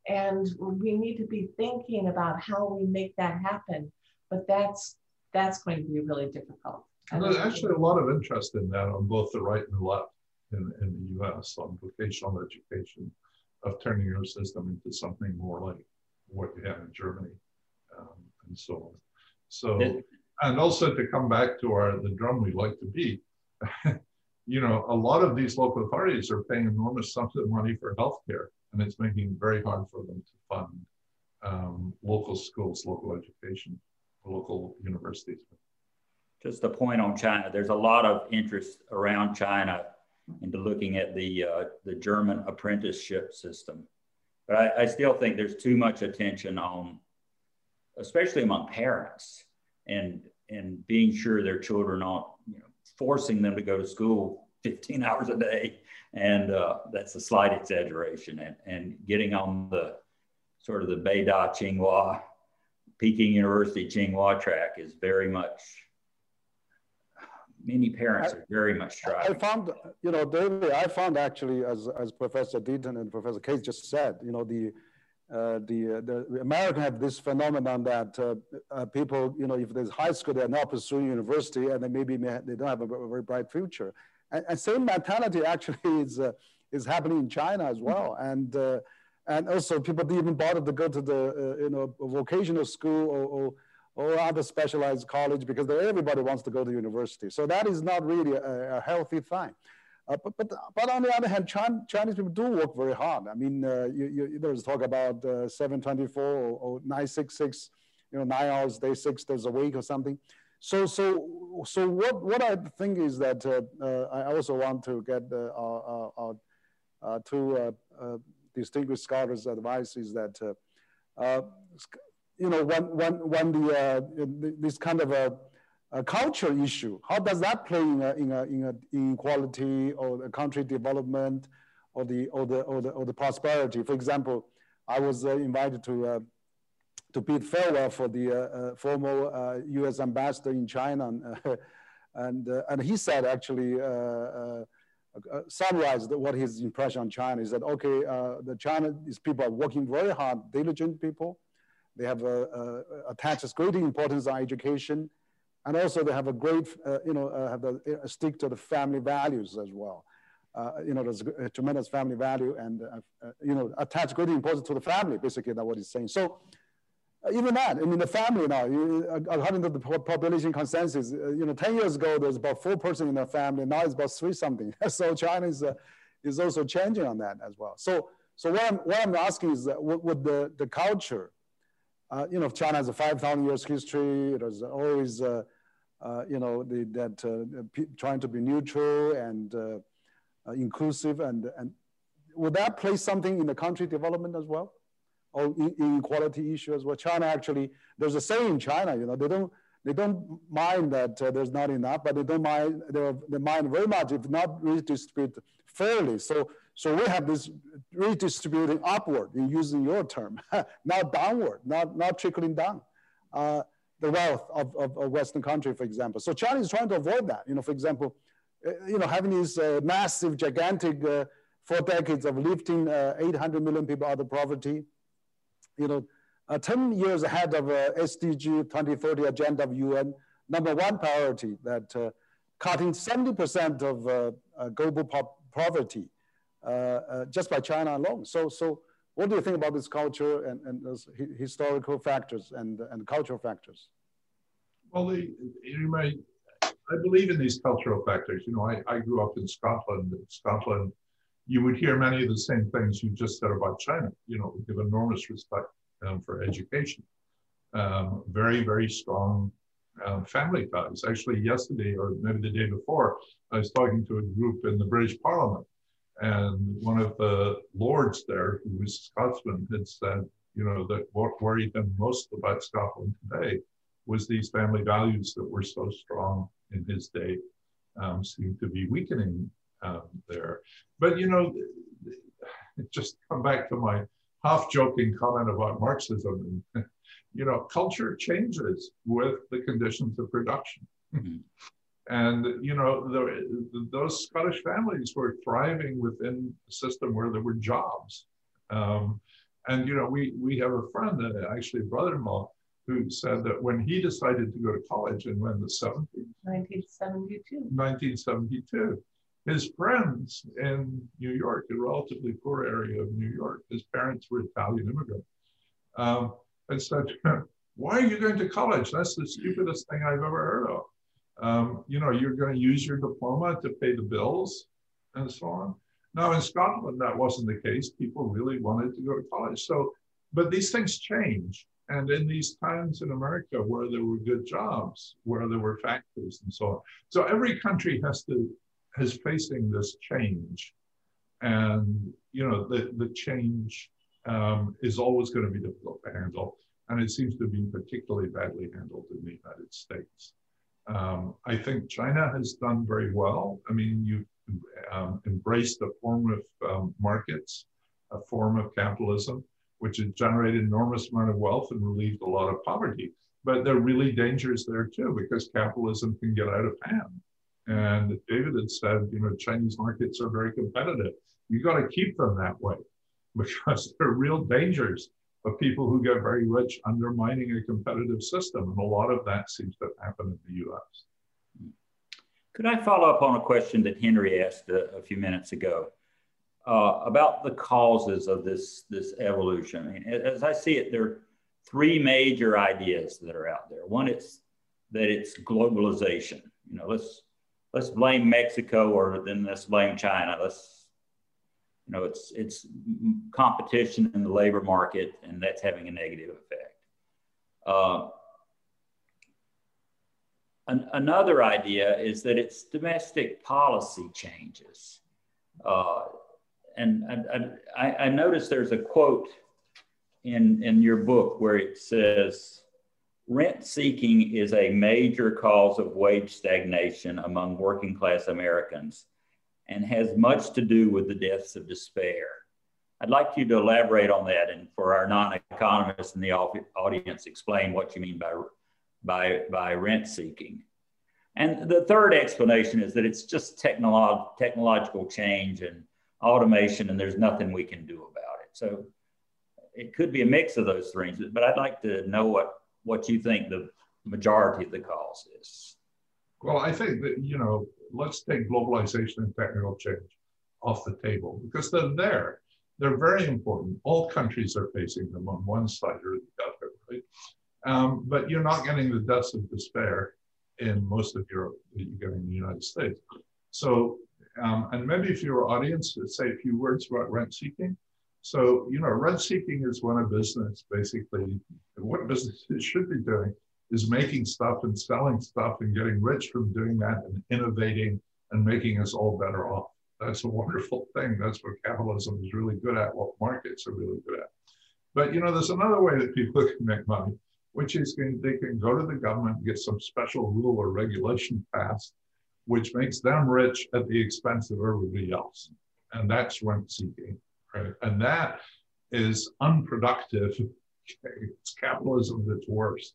And we need to be thinking about how we make that happen. But that's that's going to be really difficult. And there's actually a lot of interest in that on both the right and the left in, in the US on vocational education, of turning your system into something more like what you have in Germany um, and so on. So, and also to come back to our the drum we like to beat, you know, a lot of these local authorities are paying enormous sums of money for healthcare, and it's making it very hard for them to fund um, local schools, local education, local universities. Just a point on China. There's a lot of interest around China into looking at the uh, the German apprenticeship system, but I, I still think there's too much attention on, especially among parents, and and being sure their children aren't you know forcing them to go to school 15 hours a day, and uh, that's a slight exaggeration, and and getting on the sort of the Beida Tsinghua Peking University Tsinghua track is very much many parents I, are very much striving. I found, you know, David, I found actually, as, as Professor Deaton and Professor Case just said, you know, the, uh, the, uh, the American have this phenomenon that uh, uh, people, you know, if there's high school, they're not pursuing university and they maybe may, they don't have a, very bright future. And, and same mentality actually is, uh, is happening in China as well. And, uh, and also people didn't even bother to go to the, you know, vocational school or, or or other specialized college because everybody wants to go to university. So that is not really a, a healthy thing. Uh, but, but, but on the other hand, Chinese people do work very hard. I mean, uh, you, you, there's talk about uh, 724 or, or 966, you know, nine hours day, six days a week or something. So, so, so what, what I think is that uh, uh, I also want to get uh, our, our, our two distinguished scholars' advice is that you know, when, when, when the, uh, this kind of a, a, culture issue, how does that play in, a, in, a, in a inequality or the country development or the, or, the, or, the, or the prosperity? For example, I was uh, invited to, uh, to bid farewell for the uh, uh, former US uh, ambassador in China. And, and, and he said actually, uh, summarized what his impression on China is that, okay, the Chinese people are working very hard, diligent people, they have a, a, attaches great importance on education, and also they have a great, uh, you know, uh, have a, uh, stick to the family values as well. Uh, you know, there's a tremendous family value, and uh, uh, you know, attach great importance to the family. Basically, that's what he's saying. So. Even that, I mean, the family now, according to the population consensus, you know, 10 years ago, there's about four person in the family. Now it's about three something. so China is, is also changing on that as well. So, so what I'm, what I'm asking is, would the, the culture uh, you know, China has a 5,000 years history. It was always, uh, uh, you know, the, that uh, trying to be neutral and uh, uh, inclusive. And, and would that play something in the country development as well? Or inequality issue as well? China actually, there's a saying in China, you know, they don't, they don't mind that there's not enough, but they don't mind, they mind very much if not redistributed fairly. So so we have this redistributing upward in using your term, not downward, not, not trickling down. Uh, the wealth of, of, Western country, for example. So China is trying to avoid that. You know, for example, uh, you know, having these uh, massive, gigantic uh, four decades of lifting uh, 800 million people out of poverty, you know, uh, 10 years ahead of SDG 2030 agenda of UN, number one priority that cutting 70% of global poverty just by China alone. So, so what do you think about this culture and, and those historical factors and, and cultural factors? Well, you may, I believe in these cultural factors. You know, I, I grew up in Scotland. In Scotland, you would hear many of the same things you just said about China. You know, give enormous respect um, for education. Um, very, very strong um, family ties. Actually, yesterday or maybe the day before, I was talking to a group in the British Parliament and one of the lords there, who was Scotsman, had said, you know, that what worried them most about Scotland today was these family values that were so strong in his day um, seem to be weakening um, there. But you know, just come back to my half joking comment about Marxism. you know, culture changes with the conditions of production. Mm-hmm. And you know, the, those Scottish families were thriving within a system where there were jobs. Um, and you know, we we have a friend, uh, actually a brother-in-law, who said that when he decided to go to college in when the 70s, 1972, 1972, his friends in New York, a relatively poor area of New York, his parents were Italian immigrants, um, and said, "Why are you going to college? That's the stupidest thing I've ever heard of." Um, you know, you're going to use your diploma to pay the bills and so on. Now, in Scotland, that wasn't the case. People really wanted to go to college. So, but these things change. And in these times in America where there were good jobs, where there were factories and so on. So every country has to, is facing this change. And, you know, the, the change um, is always going to be difficult to handle. And it seems to be particularly badly handled in the United States. Um, I think China has done very well. I mean, you um, embraced a form of um, markets, a form of capitalism, which has generated enormous amount of wealth and relieved a lot of poverty. But there are really dangers there too, because capitalism can get out of hand. And David had said, you know, Chinese markets are very competitive. You got to keep them that way because there are real dangers of people who get very rich undermining a competitive system. And a lot of that seems to happen in the US. Could I follow up on a question that Henry asked a, a few minutes ago uh, about the causes of this, this evolution? I mean, as I see it, there are three major ideas that are out there. One is that it's globalization. You know, let's let's blame Mexico or then let's blame China. Let's you know, it's it's competition in the labor market, and that's having a negative effect. Uh, an, another idea is that it's domestic policy changes, uh, and, and I, I noticed there's a quote in in your book where it says. Rent seeking is a major cause of wage stagnation among working class Americans and has much to do with the deaths of despair. I'd like you to elaborate on that and for our non-economists in the audience, explain what you mean by, by, by rent seeking. And the third explanation is that it's just technolo technological change and automation and there's nothing we can do about it. So it could be a mix of those things, but I'd like to know what, what you think the majority of the cause is. Well, I think that, you know, let's take globalization and technical change off the table because they're there. They're very important. All countries are facing them on one side or the other, right? Um, but you're not getting the deaths of despair in most of Europe that you get in the United States. So, um, and maybe if your audience, would say a few words about rent seeking. So, you know, rent seeking is when a business basically, what businesses should be doing is making stuff and selling stuff and getting rich from doing that and innovating and making us all better off. That's a wonderful thing. That's what capitalism is really good at, what markets are really good at. But you know, there's another way that people can make money, which is they can go to the government and get some special rule or regulation passed, which makes them rich at the expense of everybody else. And that's rent seeking, right? And that is unproductive. It's capitalism at its worst.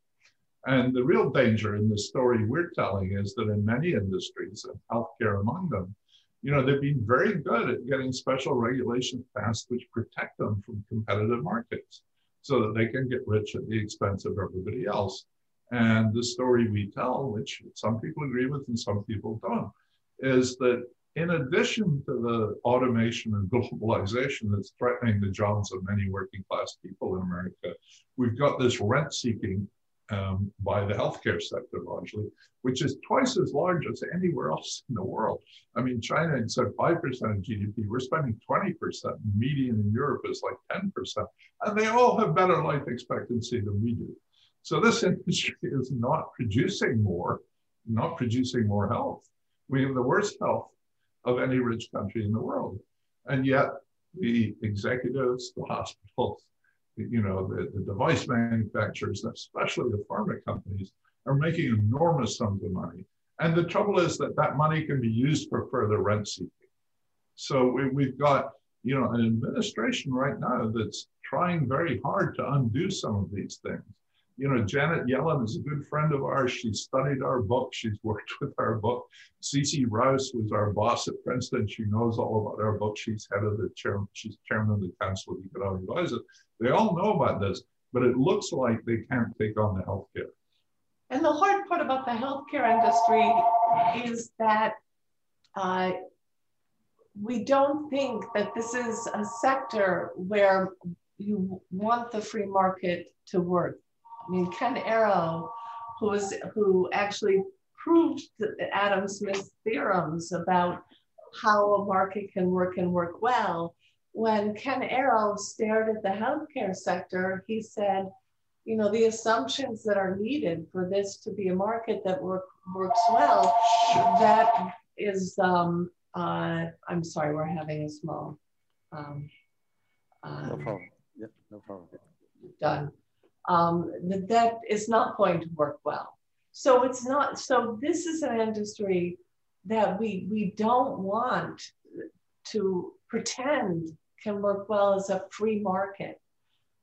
And the real danger in the story we're telling is that in many industries, and healthcare among them, you know, they've been very good at getting special regulations passed which protect them from competitive markets so that they can get rich at the expense of everybody else. And the story we tell, which some people agree with and some people don't, is that in addition to the automation and globalization that's threatening the jobs of many working class people in America, we've got this rent seeking um, by the healthcare sector largely, which is twice as large as anywhere else in the world. I mean, China instead of 5% of GDP, we're spending 20%. Median in Europe is like 10%. And they all have better life expectancy than we do. So this industry is not producing more, not producing more health. We have the worst health of any rich country in the world. And yet the executives, the hospitals, you know, the, the device manufacturers, especially the pharma companies, are making enormous sums of money. And the trouble is that that money can be used for further rent seeking. So we, we've got, you know, an administration right now that's trying very hard to undo some of these things. You know, Janet Yellen is a good friend of ours. She studied our book. She's worked with our book. Ceci Rouse was our boss at Princeton. She knows all about our book. She's head of the chair. She's chairman of the Council of Economic Advisors. They all know about this, but it looks like they can't take on the healthcare. And the hard part about the healthcare industry is that uh, we don't think that this is a sector where you want the free market to work. I mean, Ken Arrow, who was who actually proved Adam Smith's theorems about how a market can work and work well. When Ken Arrow stared at the healthcare sector, he said, you know, the assumptions that are needed for this to be a market that work, works well, that is, um, uh, I'm sorry, we're having a small. Um, um, no problem. Yeah, no problem. Done. Um, that, that is not going to work well. So it's not, so this is an industry that we, we don't want to pretend can work well as a free market.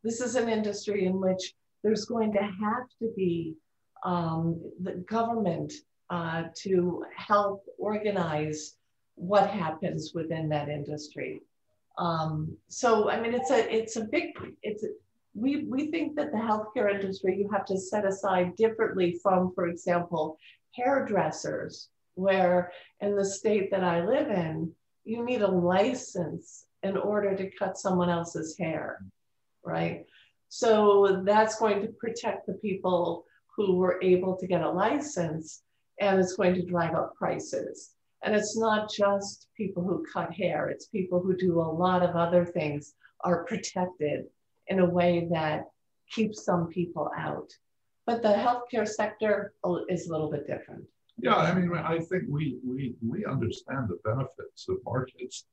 This is an industry in which there's going to have to be um, the government uh, to help organize what happens within that industry. Um, so I mean, it's a it's a big it's a, we we think that the healthcare industry you have to set aside differently from, for example, hairdressers, where in the state that I live in, you need a license in order to cut someone else's hair, right? So that's going to protect the people who were able to get a license and it's going to drive up prices. And it's not just people who cut hair, it's people who do a lot of other things are protected in a way that keeps some people out. But the healthcare sector is a little bit different. Yeah, I mean, I think we we we understand the benefits of markets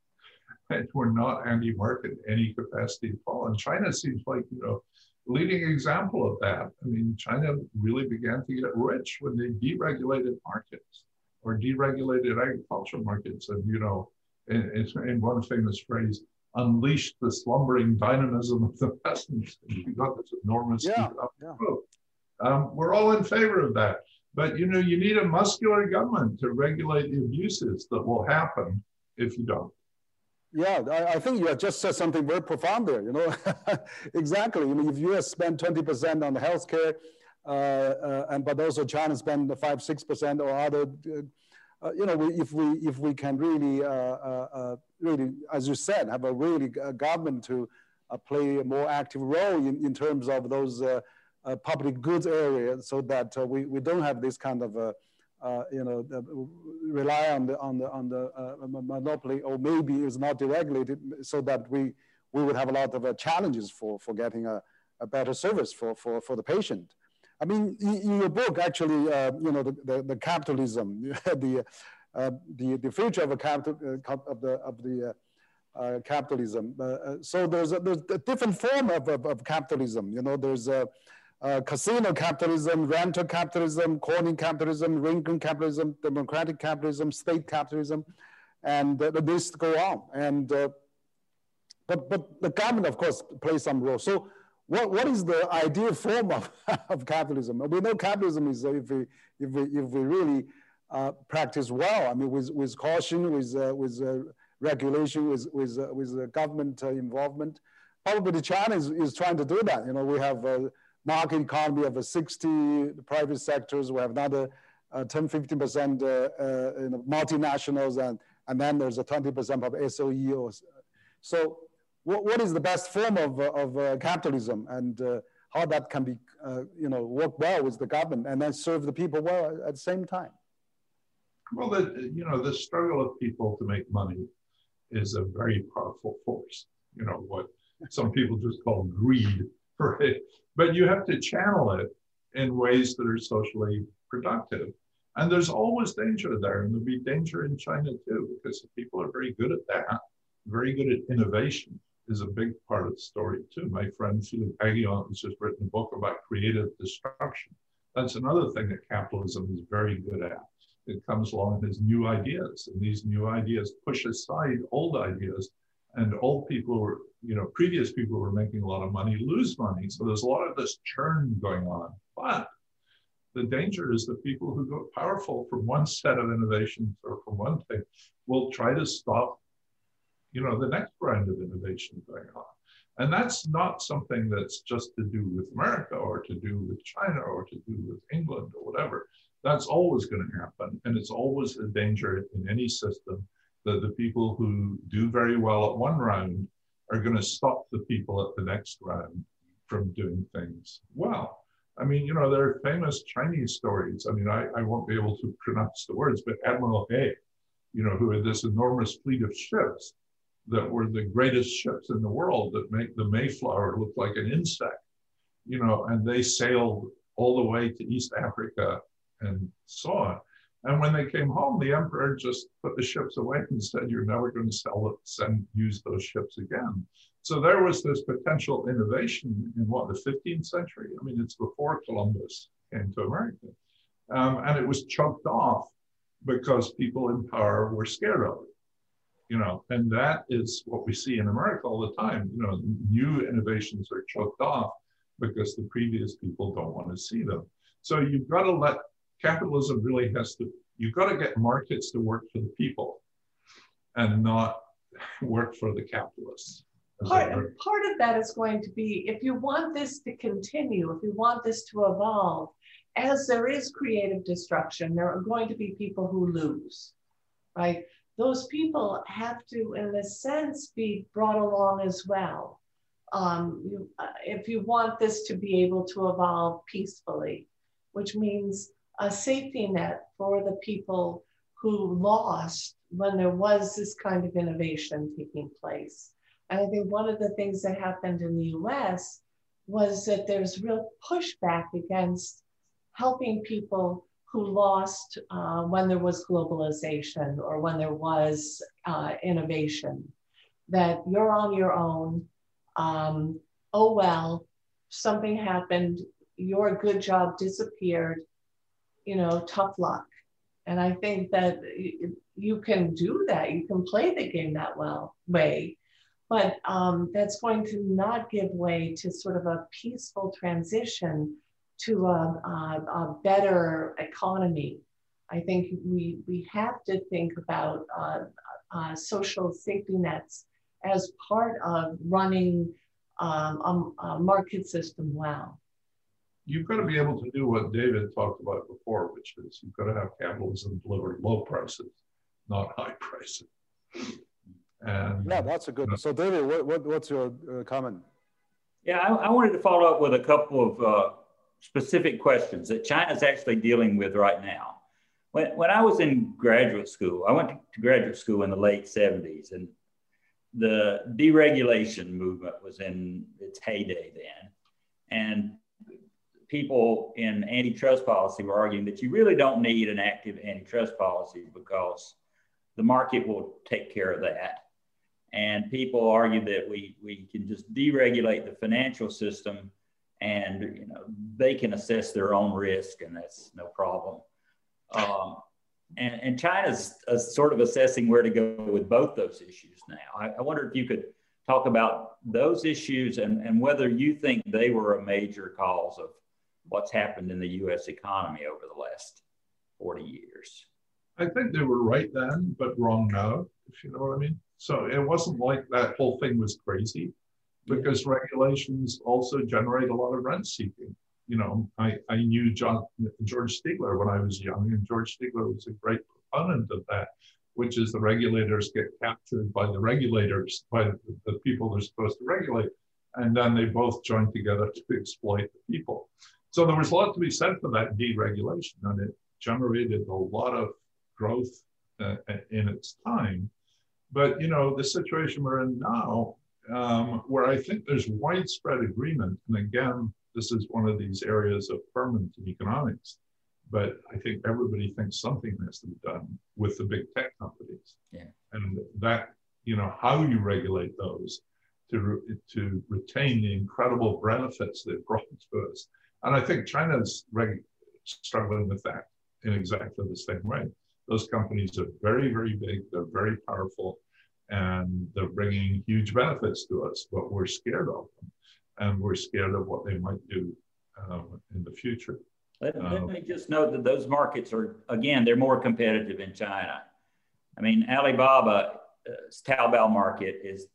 and we're not anti-market in any capacity at all. And China seems like, you know, leading example of that. I mean, China really began to get rich when they deregulated markets or deregulated agricultural markets. And, you know, in, in one famous phrase, unleashed the slumbering dynamism of the peasants. We got this enormous yeah, yeah. Um, we're all in favor of that. But, you know, you need a muscular government to regulate the abuses that will happen if you don't. Yeah, I, I, think you just said something very profound there. You know, exactly. I mean, if U.S. spend 20% on healthcare, uh, uh, and but also China spend five, six percent or other, uh, you know, if we if we can really, uh, uh, uh, really, as you said, have a really government to play a more active role in, in terms of those public goods areas, so that we, we don't have this kind of uh, you know, rely on the on the on the uh, monopoly, or maybe it's not deregulated, so that we we would have a lot of uh, challenges for for getting a, a better service for for for the patient. I mean, in your book, actually, uh, you know, the, the, the capitalism, the, uh, the the future of capital uh, of the of the capitalism. so there's a, there's a different form of, of, of capitalism. You know, there's a uh, casino capitalism, rental capitalism, crony capitalism, Reagan capitalism, democratic capitalism, state capitalism, and uh, the list go on. And uh, but but the government, of course, plays some role. So what, what is the ideal form of, of capitalism? We know capitalism is uh, if we if we if we really uh, practice well. I mean, with with caution, with uh, with regulation, with with with government involvement. Probably China is, is trying to do that. You know, we have a market economy of 60 private sectors. We have another uh, 10, 15% uh, uh, you know, multinationals, and, and then there's a 20% of SOE. so what, what is the best form of, of uh, capitalism and uh, how that can be, uh, you know, work well with the government and then serve the people well at the same time? Well, the, you know, the struggle of people to make money is a very powerful force. You know, what some people just call greed, right? but you have to channel it in ways that are socially productive. And there's always danger there, and there'll be danger in China too, because people are very good at that, very good at innovation is a big part of the story too. My friend Philip Aghion has just written a book about creative destruction. That's another thing that capitalism is very good at. It comes along with new ideas, and these new ideas push aside old ideas. And old people were, you know, previous people who were making a lot of money, lose money. So there's a lot of this churn going on. But the danger is that people who got powerful from one set of innovations or from one thing will try to stop, you know, the next brand of innovation going on. And that's not something that's just to do with America or to do with China or to do with England or whatever. That's always going to happen. And it's always a danger in any system that the people who do very well at one round are going to stop the people at the next round from doing things well. I mean, you know, there are famous Chinese stories. I mean, I, I won't be able to pronounce the words, but Admiral Hay, you know, who had this enormous fleet of ships that were the greatest ships in the world that make the Mayflower look like an insect, you know, and they sailed all the way to East Africa and so on. And when they came home, the emperor just put the ships away and said, "You're never going to sell it, send use those ships again." So there was this potential innovation in what the 15th century. I mean, it's before Columbus came to America, um, and it was choked off because people in power were scared of it you know, and that is what we see in America all the time. You know, new innovations are choked off because the previous people don't want to see them. So you've got to let capitalism really has to, you've got to get markets to work for the people and not work for the capitalists. Part, part of that is going to be if you want this to continue, if you want this to evolve, as there is creative destruction, there are going to be people who lose, right? Those people have to, in a sense, be brought along as well. Um, you, uh, if you want this to be able to evolve peacefully, which means a safety net for the people who lost when there was this kind of innovation taking place. And I think one of the things that happened in the US was that there's real pushback against helping people who lost uh, when there was globalization or when there was uh, innovation, that you're on your own. Um, oh, well, something happened, your good job disappeared, you know, tough luck. And I think that you can do that. You can play the game that well way, but um, that's going to not give way to sort of a peaceful transition to a, a, a better economy. I think we, we have to think about uh, uh, social safety nets as part of running um, a, a, market system well. You've got to be able to do what David talked about before, which is you've got to have capitalism deliver low prices, not high prices. And yeah, that's a good. So, David, what, what what's your uh, comment? Yeah, I, I, wanted to follow up with a couple of uh, specific questions that China's actually dealing with right now. When, when I was in graduate school, I went to graduate school in the late 70s, and the deregulation movement was in its heyday then. And people in antitrust policy were arguing that you really don't need an active antitrust policy because the market will take care of that. And people argue that we, we can just deregulate the financial system and you know they can assess their own risk and that's no problem. Um, and, and china's uh, sort of assessing where to go with both those issues now. I, I, wonder if you could talk about those issues and, and whether you think they were a major cause of what's happened in the us economy over the last 40 years. I think they were right then but wrong now if you know what i mean. So it wasn't like that whole thing was crazy because regulations also generate a lot of rent seeking. You know, I, I knew John, George Stigler when I was young, and George Stigler was a great proponent of that, which is the regulators get captured by the regulators, by the, the people they're supposed to regulate, and then they both join together to exploit the people. So there was a lot to be said for that deregulation, and it generated a lot of growth uh, in its time. But you know, the situation we're in now um, where I think there's widespread agreement. And again, this is one of these areas of ferment in economics. But I think everybody thinks something has to be done with the big tech companies. Yeah. And that, you know, how you regulate those to, to retain the incredible benefits they've brought to us. And I think China's reg, struggling with that in exactly the same way. Those companies are very, very big, they're very powerful, and they're bringing huge benefits to us, but we're scared of them. And we're scared of what they might do um, in the future. Let, let um, me just note that those markets are, again, they're more competitive in China. I mean, Alibaba's Taobao market is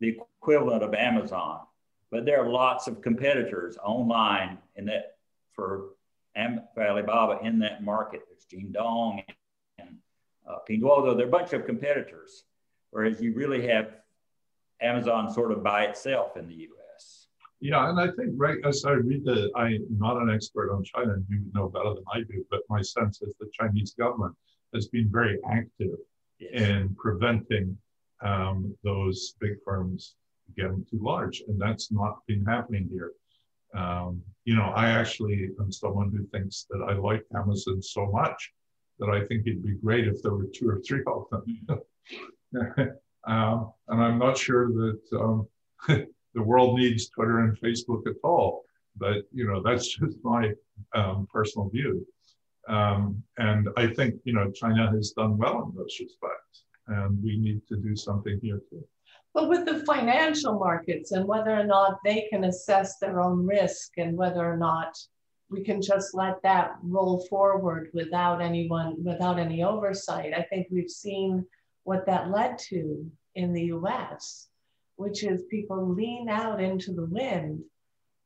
the equivalent of Amazon, but there are lots of competitors online in that for, for Alibaba in that market. There's Jingdong and uh, Pinduoduo. There are a bunch of competitors, whereas you really have Amazon sort of by itself in the U.S. Yeah, and I think right as I read the, I'm not an expert on China, and you know better than I do, but my sense is the Chinese government has been very active yes. in preventing um, those big firms getting too large, and that's not been happening here. Um, you know, I actually am someone who thinks that I like Amazon so much that I think it'd be great if there were two or three of them. um, and I'm not sure that um, the world needs Twitter and Facebook at all. But you know, that's just my um, personal view. Um, and I think you know China has done well in those respects, and we need to do something here too. But with the financial markets and whether or not they can assess their own risk and whether or not we can just let that roll forward without anyone, without any oversight, I think we've seen what that led to in the US, which is people lean out into the wind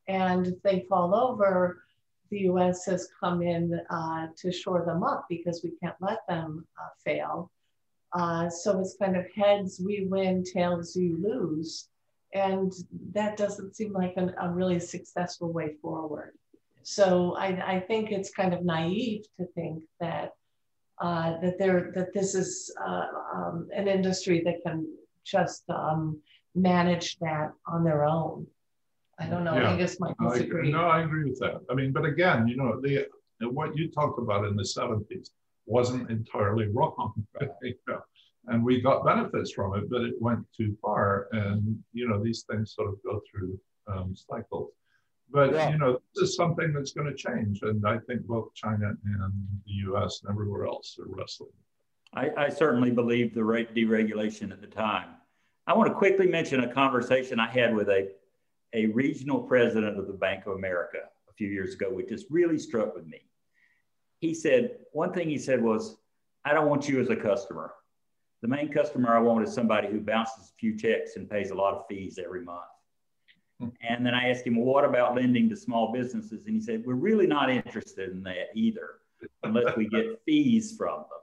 and if they fall over, the US has come in uh, to shore them up because we can't let them uh, fail. Uh, so it's kind of heads we win, tails you lose. And that doesn't seem like an, a really successful way forward. So I, I, think it's kind of naive to think that uh, that there that this is uh, um, an industry that can just um, manage that on their own. I don't know. Yeah. Angus might disagree. I, no, I agree with that. I mean, but again, you know, the what you talked about in the 70s wasn't entirely wrong. you know, and we got benefits from it, but it went too far. And you know, these things sort of go through um, cycles. But yeah. you know, this is something that's going to change, and I think both China and the U.S. and everywhere else are wrestling. I, I certainly believe the rate deregulation at the time. I want to quickly mention a conversation I had with a, a regional president of the Bank of America a few years ago, which just really struck with me he said, one thing he said was, I don't want you as a customer. The main customer I want is somebody who bounces a few checks and pays a lot of fees every month. And then I asked him, well, what about lending to small businesses? And he said, we're really not interested in that either, unless we get fees from them.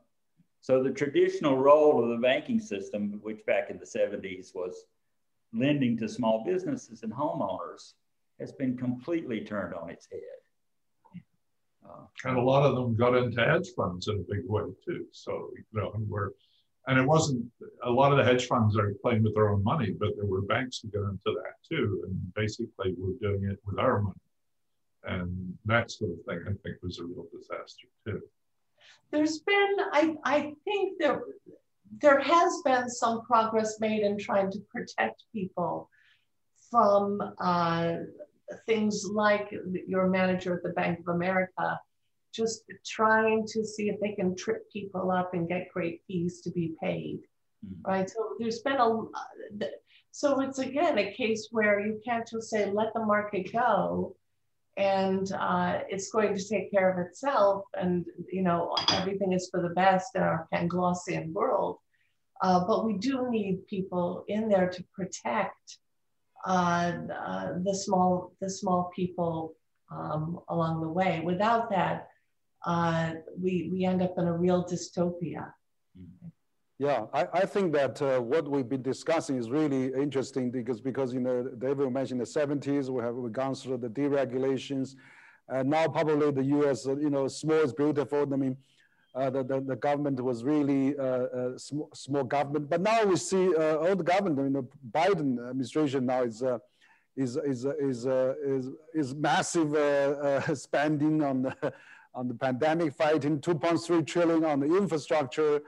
So the traditional role of the banking system, which back in the 70s was lending to small businesses and homeowners, has been completely turned on its head. Uh, and a lot of them got into hedge funds in a big way too. So, you know, and we're, and it wasn't a lot of the hedge funds are playing with their own money, but there were banks who got into that too. And basically, we're doing it with our money. And that sort of thing, I think, was a real disaster too. There's been, I, I think there, there has been some progress made in trying to protect people from uh, things like your manager at the Bank of America, just trying to see if they can trip people up and get great fees to be paid, mm-hmm. right? So there's been a, so it's again a case where you can't just say let the market go, and uh, it's going to take care of itself, and you know everything is for the best in our Panglossian world. Uh, but we do need people in there to protect uh, uh, the small the small people um, along the way. Without that, uh, we we end up in a real dystopia. Yeah, I, I think that uh, what we've been discussing is really interesting because because you know David mentioned the 70s we have we've gone through the deregulations, and now probably the U.S. you know small is beautiful. I mean uh, the, the, the, government was really uh, uh, small, small government. But now we see uh, all the government, you know, Biden administration now is, uh, is, is, is, is, is massive spending on the, on the pandemic fighting, 2.3 trillion on the infrastructure,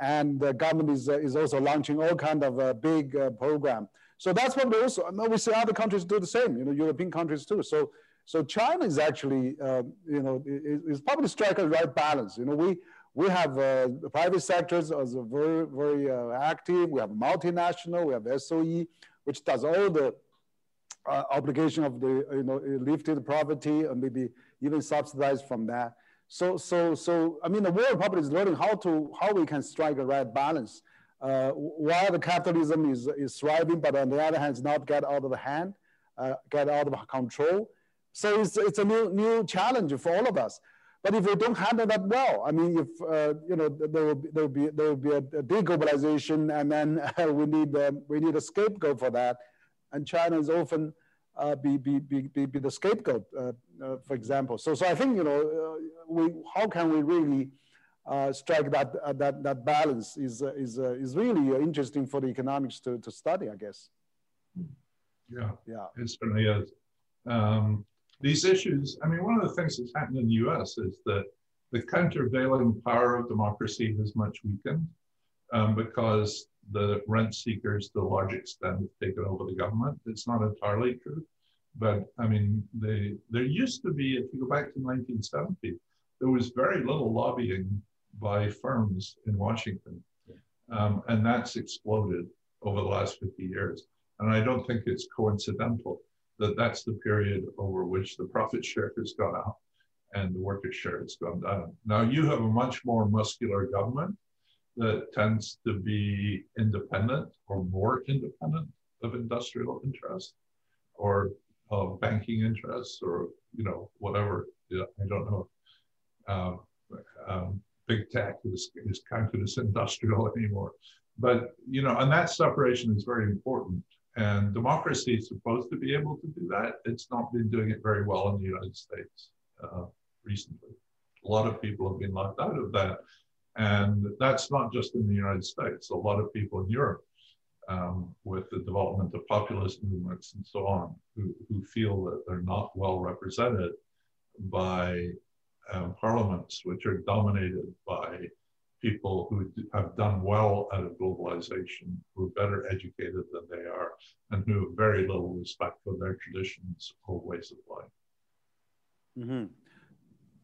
and the government is, is also launching all kind of a big program. So that's what we also, we see other countries do the same, you know, European countries too. So So China is actually, uh, you know, is probably strike a right balance. You know, we we have uh, private sectors as very very uh, active. We have multinational. We have SOE, which does all the uh, obligation of the you know lifted poverty and maybe even subsidized from that. So so so I mean the world probably is learning how to how we can strike a right balance. Uh, while the capitalism is, is thriving, but on the other hand, it's not get out of the hand, uh, get out of control. So it's, it's a new, new challenge for all of us. But if we don't handle that well, I mean, if uh, you know, there will be there will be there will be a, deglobalization, and then uh, we need uh, we need a scapegoat for that, and China is often uh, be, be, be, be, the scapegoat, uh, uh, for example. So so I think you know, we how can we really strike that that that balance is is is really interesting for the economics to to study, I guess. Yeah, yeah, it certainly is. Um, these issues, I mean, one of the things that's happened in the US is that the countervailing power of democracy has much weakened um, because the rent seekers, to a large extent, have taken over the government. It's not entirely true. But I mean, they, there used to be, if you go back to 1970, there was very little lobbying by firms in Washington. Um, and that's exploded over the last 50 years. And I don't think it's coincidental that that's the period over which the profit share has gone up and the worker share has gone down. Now you have a much more muscular government that tends to be independent or more independent of industrial interests or of banking interests or you know whatever I don't know. Um, um, big tech is, is counted as industrial anymore, but you know, and that separation is very important. And democracy is supposed to be able to do that. It's not been doing it very well in the United States uh, recently. A lot of people have been left out of that. And that's not just in the United States. A lot of people in Europe, um, with the development of populist movements and so on, who, who feel that they're not well represented by um, parliaments, which are dominated by people who have done well out of globalization, who are better educated than they are, and who have very little respect for their traditions or ways of life. Mm-hmm.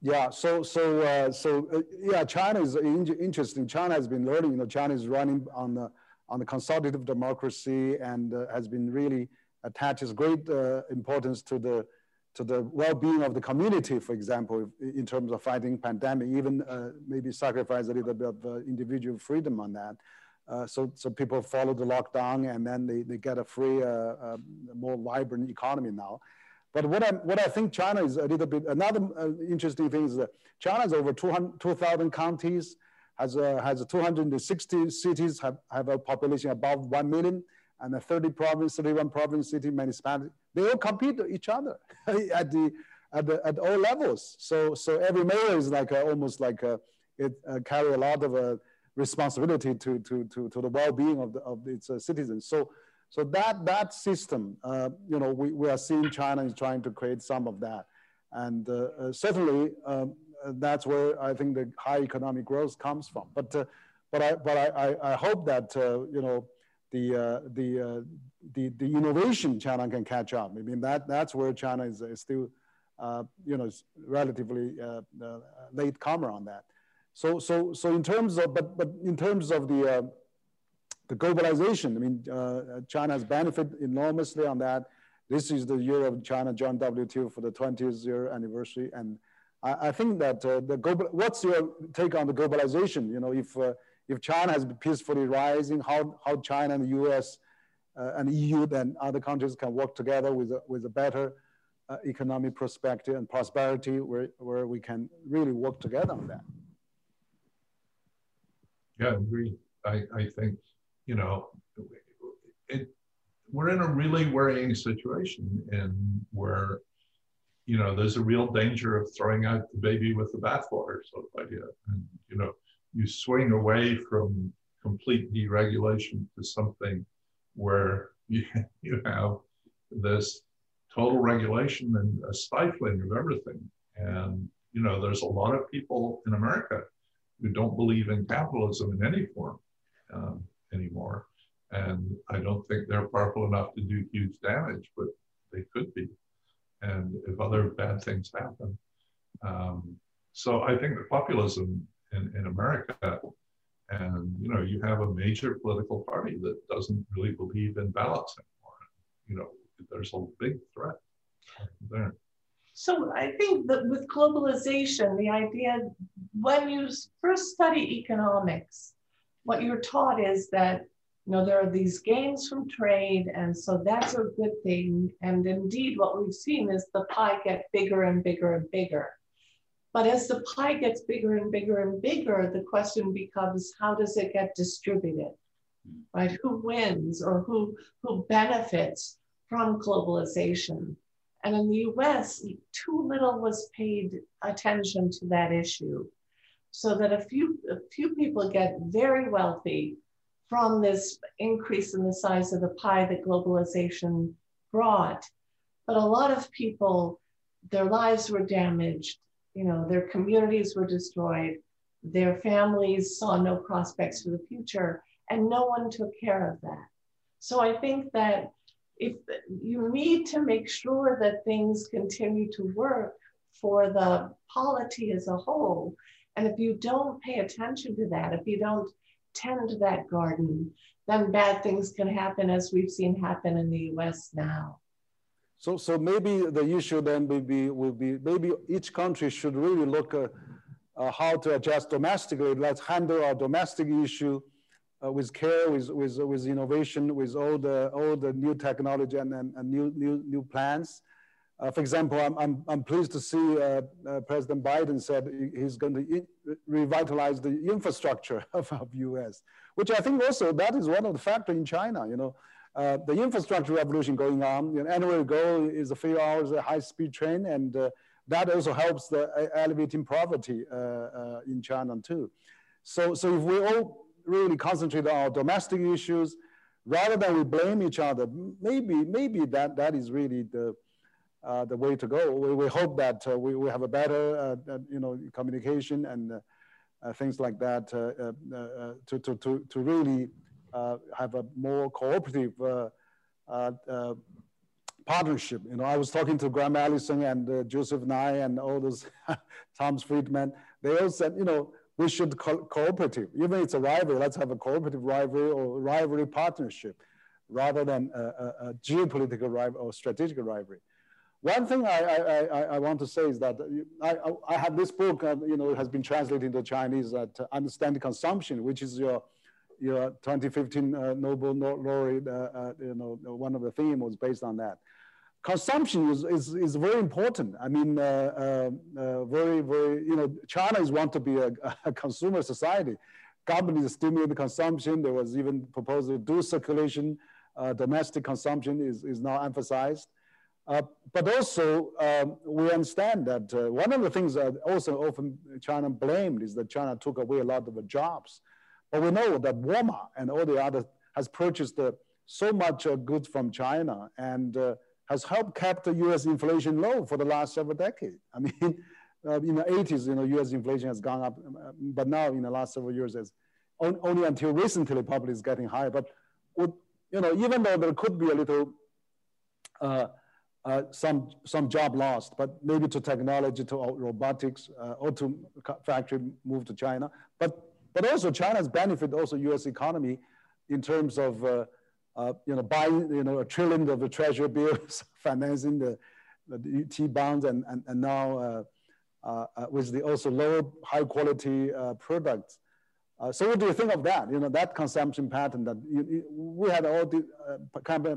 Yeah, so so uh, so uh, yeah, China is in- interesting. China has been learning. You know, China is running on the on the consultative democracy and uh, has been really attaches great uh, importance to the to the well-being of the community, for example, in terms of fighting pandemic, even uh, maybe sacrifice a little bit of uh, individual freedom on that. So, so people follow the lockdown and then they, they get a free, uh, more vibrant economy now. But what I, what I think China is a little bit, another uh, interesting thing is that China has over 2,000 counties, has, has 260 cities, have, have a population above 1 million, and the 30 province, 31 province, city, municipality, they all compete with each other at the at the at all levels. So so every mayor is like a, almost like a, it uh, carry a lot of uh, responsibility to to to to the well-being of the of its uh, citizens. So so that that system, uh, you know, we, we are seeing China is trying to create some of that, and uh, uh, certainly um, that's where I think the high economic growth comes from. But but I but I I, hope that you know the, uh, the, uh, the, the innovation China can catch up. I mean, that, that's where China is, is still, uh, you know, relatively uh, uh, late comer on that. So, so, so in terms of, but, but in terms of the, uh, the globalization, I mean, China has benefited enormously on that. This is the year of China joined WTO for the 20th year anniversary. And I, I think that the global, what's your take on the globalization? You know, if, if China has been peacefully rising, how, how China and the US uh, and EU and other countries can work together with a, with a better uh, economic perspective and prosperity where, where we can really work together on that. Yeah, I agree. I, I think, you know, it, we're in a really worrying situation in where, you know, there's a real danger of throwing out the baby with the bathwater sort of idea. And, you know, you swing away from complete deregulation to something where you, you have this total regulation and a stifling of everything. And, you know, there's a lot of people in America who don't believe in capitalism in any form um, anymore. And I don't think they're powerful enough to do huge damage, but they could be. and if other bad things happen. Um, so I think the populism in, in America, and you know, you have a major political party that doesn't really believe in ballots anymore. You know, there's a big threat there. So I think that with globalization, the idea when you first study economics, what you're taught is that you know there are these gains from trade, and so that's a good thing. And indeed, what we've seen is the pie get bigger and bigger and bigger. But as the pie gets bigger and bigger and bigger, the question becomes how does it get distributed? Right? Who wins or who who benefits from globalization? And in the US, too little was paid attention to that issue. So that a few, a few people get very wealthy from this increase in the size of the pie that globalization brought. But a lot of people, their lives were damaged, you know, their communities were destroyed, their families saw no prospects for the future, and no one took care of that. So I think that if you need to make sure that things continue to work for the polity as a whole. And if you don't pay attention to that, if you don't tend to that garden, then bad things can happen as we've seen happen in the US now. So, so maybe the issue then will be, will be maybe each country should really look at uh, how to adjust domestically. Let's handle our domestic issue uh, with care, with, with, with innovation, with all the, all the new technology and, and, and new, new, new plans. Uh, for example, I'm, I'm, I'm pleased to see uh, uh President Biden said he's going to revitalize the infrastructure of, of US, which I think also that is one of the factors in China, you know. Uh, the infrastructure revolution going on, you know, anywhere you go is a few hours a high-speed train, and uh, that also helps the elevating poverty in China too. So, so if we all really concentrate on our domestic issues rather than we blame each other. Maybe, maybe that, that is really the, uh, the way to go. We, we hope that uh, we, we have a better, uh, uh you know, communication and uh, uh, things like that to, to, to, to really have a more cooperative partnership. You know, I was talking to Graham Allison and Joseph Nye and all those Thomas Friedman. They all said, you know, we should co- cooperative. Even it's a rivalry, let's have a cooperative rivalry or rivalry partnership rather than a, a, a geopolitical rivalry or strategic rivalry. One thing I, I, I, I, want to say is that I, I have this book, uh, you know, has been translated into Chinese, that uh, Understand Consumption, which is your, your 2015 uh, Nobel laureate, uh, uh, you know, one of the themes was based on that consumption is, is, is very important. I mean, uh, uh, uh, very, very, you know, China is want to be a, a consumer society. Companies stimulate consumption. There was even proposal dual circulation, uh, domestic consumption is, is now emphasized. Uh, but also, um, we understand that uh, one of the things that also often China blamed is that China took away a lot of the jobs. But we know that Walmart and all the other has purchased so much goods from China and has helped keep the U.S. inflation low for the last several decades. I mean, uh, in the 80s, you know, U.S. inflation has gone up, uh, but now in the last several years, on, only until recently probably is getting higher. But would, you know, even though there could be a little uh, uh, some some job lost, but maybe to technology, to robotics, uh, or to factory move to China. But but also China's benefit also U.S. economy in terms of uh, uh, you know, buying, you know, a trillion of the treasury bills, financing the, the T bonds, and, and, and now uh, uh, uh, with the also lower high quality uh, products. Uh, so what do you think of that? You know, that consumption pattern that you, you, we had all the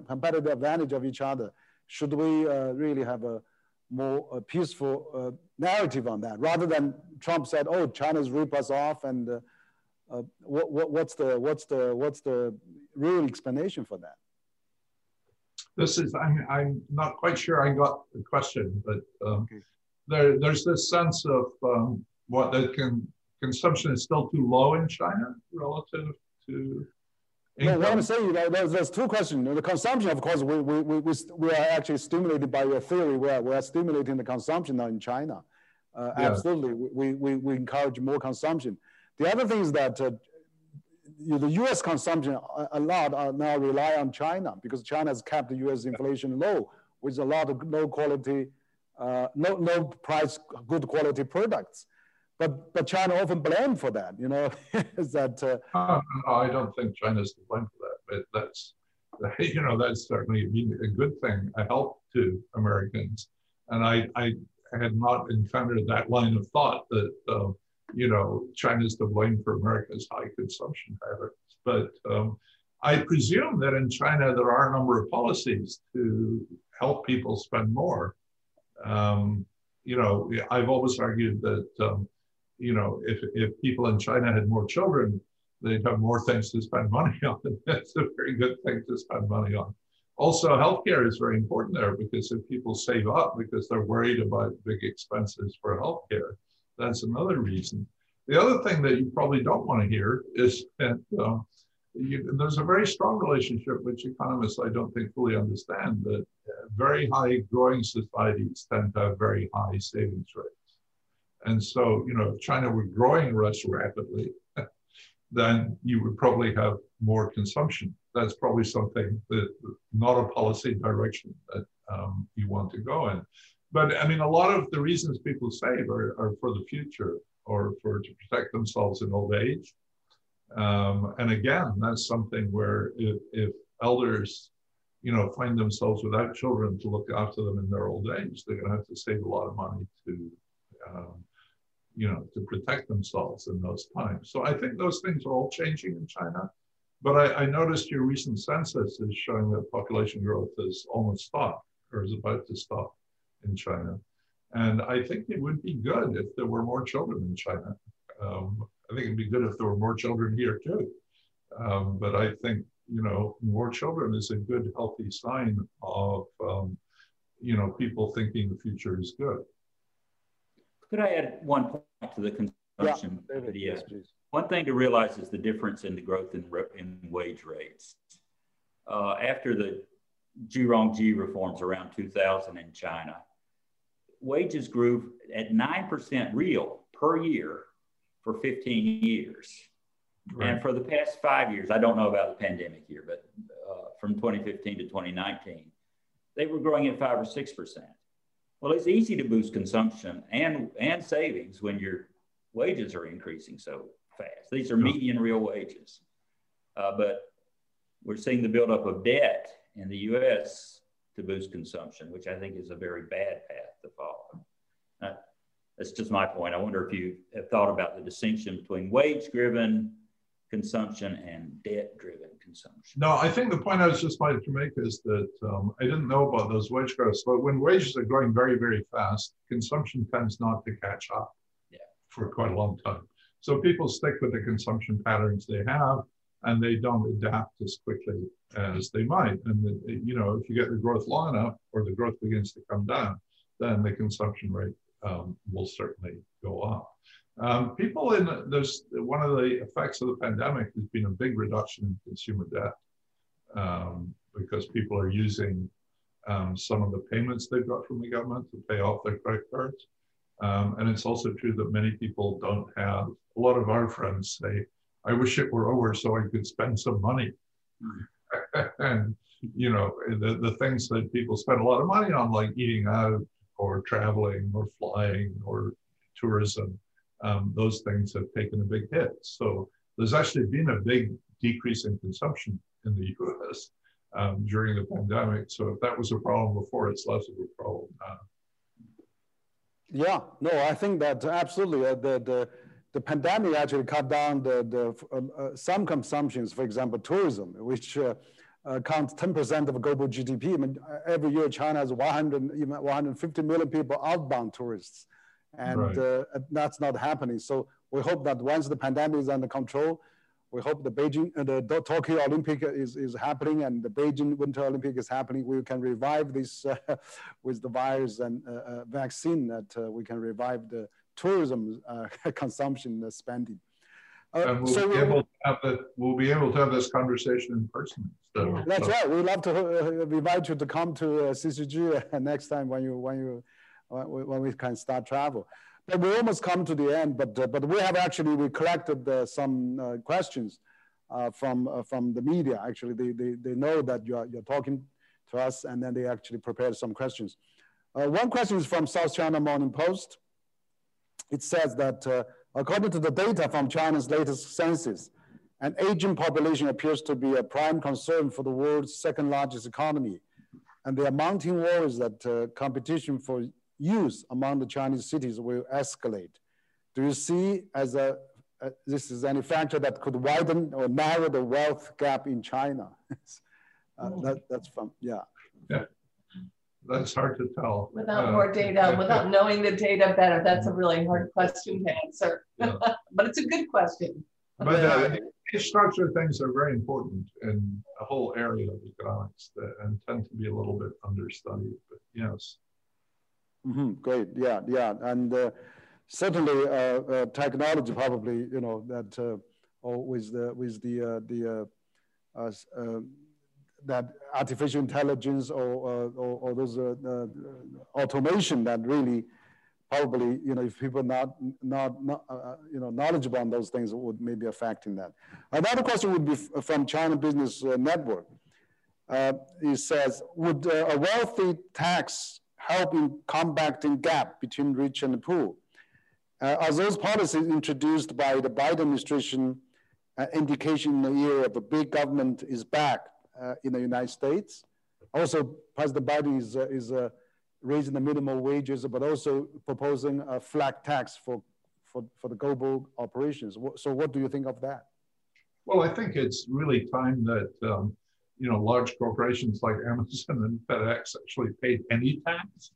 competitive advantage of each other. Should we really have a more peaceful narrative on that rather than Trump said, oh, China's rip us off and what, what, what's the what's the what's the real explanation for that. This is, I'm, I'm not quite sure I got the question, but um, okay. there, there's this sense of um, what the can, consumption is still too low in China relative to no, what I'm saying, there's, there's two questions. The consumption, of course, we, we, we, we are actually stimulated by your theory. We are, we are stimulating the consumption now in China. Uh, yeah. Absolutely. We, we, we encourage more consumption. The other thing is that uh, the U.S. consumption a, a lot are now rely on China because China has kept the U.S. inflation low with a lot of low quality, uh, no, no price, good quality products. But, but China often blamed for that, you know, is that. Uh, no, I don't think China's to blame for that, but that's, you know, that's certainly a good thing, a help to Americans. And I, I had not encountered that line of thought that, uh, you know, China's to blame for America's high consumption habits. But um, I presume that in China, there are a number of policies to help people spend more. Um, you know, I've always argued that, um, you know, if, if people in China had more children, they'd have more things to spend money on. That's a very good thing to spend money on. Also, healthcare is very important there because if people save up because they're worried about big expenses for healthcare, that's another reason. The other thing that you probably don't want to hear is that uh, you, there's a very strong relationship, which economists I don't think fully understand, that uh, very high growing societies tend to have very high savings rates. And so, you know, if China were growing less rapidly, then you would probably have more consumption. That's probably something that not a policy direction that um, you want to go in. But I mean, a lot of the reasons people save are, are for the future or for to protect themselves in old age. Um, and again, that's something where if, if elders, you know, find themselves without children to look after them in their old age, they're going to have to save a lot of money to, um, you know, to protect themselves in those times. So I think those things are all changing in China. But I, I noticed your recent census is showing that population growth has almost stopped or is about to stop in China. And I think it would be good if there were more children in China. Um, I think it'd be good if there were more children here too. Um, but I think, you know, more children is a good, healthy sign of, um, you know, people thinking the future is good. Could I add one point to the consumption yeah, video? Yes, one thing to realize is the difference in the growth in, in wage rates. Uh, after the Zhu Rongji reforms around 2000 in China, wages grew at 9% real per year for 15 years. Right. And for the past five years, I don't know about the pandemic year, but uh, from 2015 to 2019, they were growing at five or 6%. Well, it's easy to boost consumption and, and savings when your wages are increasing so fast. These are median real wages. Uh, but we're seeing the buildup of debt in the US to boost consumption, which I think is a very bad path to follow. Uh, that's just my point. I wonder if you have thought about the distinction between wage driven consumption and debt driven consumption. No, I think the point I was just trying to make is that um, I didn't know about those wage growths, but when wages are growing very, very fast, consumption tends not to catch up yeah. for quite a long time. So people stick with the consumption patterns they have and they don't adapt as quickly as they might. And the, you know, if you get the growth long enough or the growth begins to come down, then the consumption rate um, will certainly go up. Um, people in there's one of the effects of the pandemic has been a big reduction in consumer debt um, because people are using um, some of the payments they've got from the government to pay off their credit cards. Um, and it's also true that many people don't have, a lot of our friends say, I wish it were over so I could spend some money. and, you know, the, the things that people spend a lot of money on, like eating out or traveling or flying or tourism, um, those things have taken a big hit. So there's actually been a big decrease in consumption in the US um, during the pandemic. So if that was a problem before, it's less of a problem now. Yeah, no, I think that absolutely uh, the, the, the pandemic actually cut down the, the uh, uh, some consumptions, for example, tourism, which uh, accounts 10% of global GDP. I mean, every year China has 100, even 150 million people outbound tourists, and right. uh, that's not happening. So we hope that once the pandemic is under control, we hope the Beijing, uh, the Tokyo Olympic is, is happening and the Beijing Winter Olympic is happening. We can revive this uh, with the virus and uh, uh, vaccine that uh, we can revive the tourism consumption spending. Uh, and we'll, so be able to have the, we'll be able to have this conversation in person. So, that's so. right. We'd love to uh, invite you to come to uh, CCG next time when you when you when we can start travel. But we almost come to the end. But uh, but we have actually we collected uh, some uh, questions from from the media. Actually, they, they they know that you're you're talking to us, and then they actually prepared some questions. Uh, one question is from South China Morning Post. It says that uh, according to the data from China's latest census, an aging population appears to be a prime concern for the world's second largest economy. And there are mounting worries that uh, competition for youth among the Chinese cities will escalate. Do you see as a, uh, this is any factor that could widen or narrow the wealth gap in China? uh, that, that's from, yeah. Yeah, that's hard to tell. Without uh, more data, without knowing the data better, that's a really hard question to answer. Yeah. but it's a good question. But uh, these structure things are very important in a whole area of economics that, and tend to be a little bit understudied. But yes. Mm-hmm, great. Yeah, yeah, and uh, certainly uh, uh, technology probably you know that uh, with the with the uh, the uh, that artificial intelligence or or, those automation that really probably, you know, if people not, not, not you know, knowledgeable on those things would maybe affecting that. Another question would be from China Business Network. Uh, it says, would a wealthy tax help in combating gap between rich and poor? Uh, are those policies introduced by the Biden administration uh, indication in the year of a big government is back in the United States? Also, President Biden is, is raising the minimum wages, but also proposing a flat tax for, for, for the global operations. So what do you think of that? Well, I think it's really time that, um, you know, large corporations like Amazon and FedEx actually paid any tax.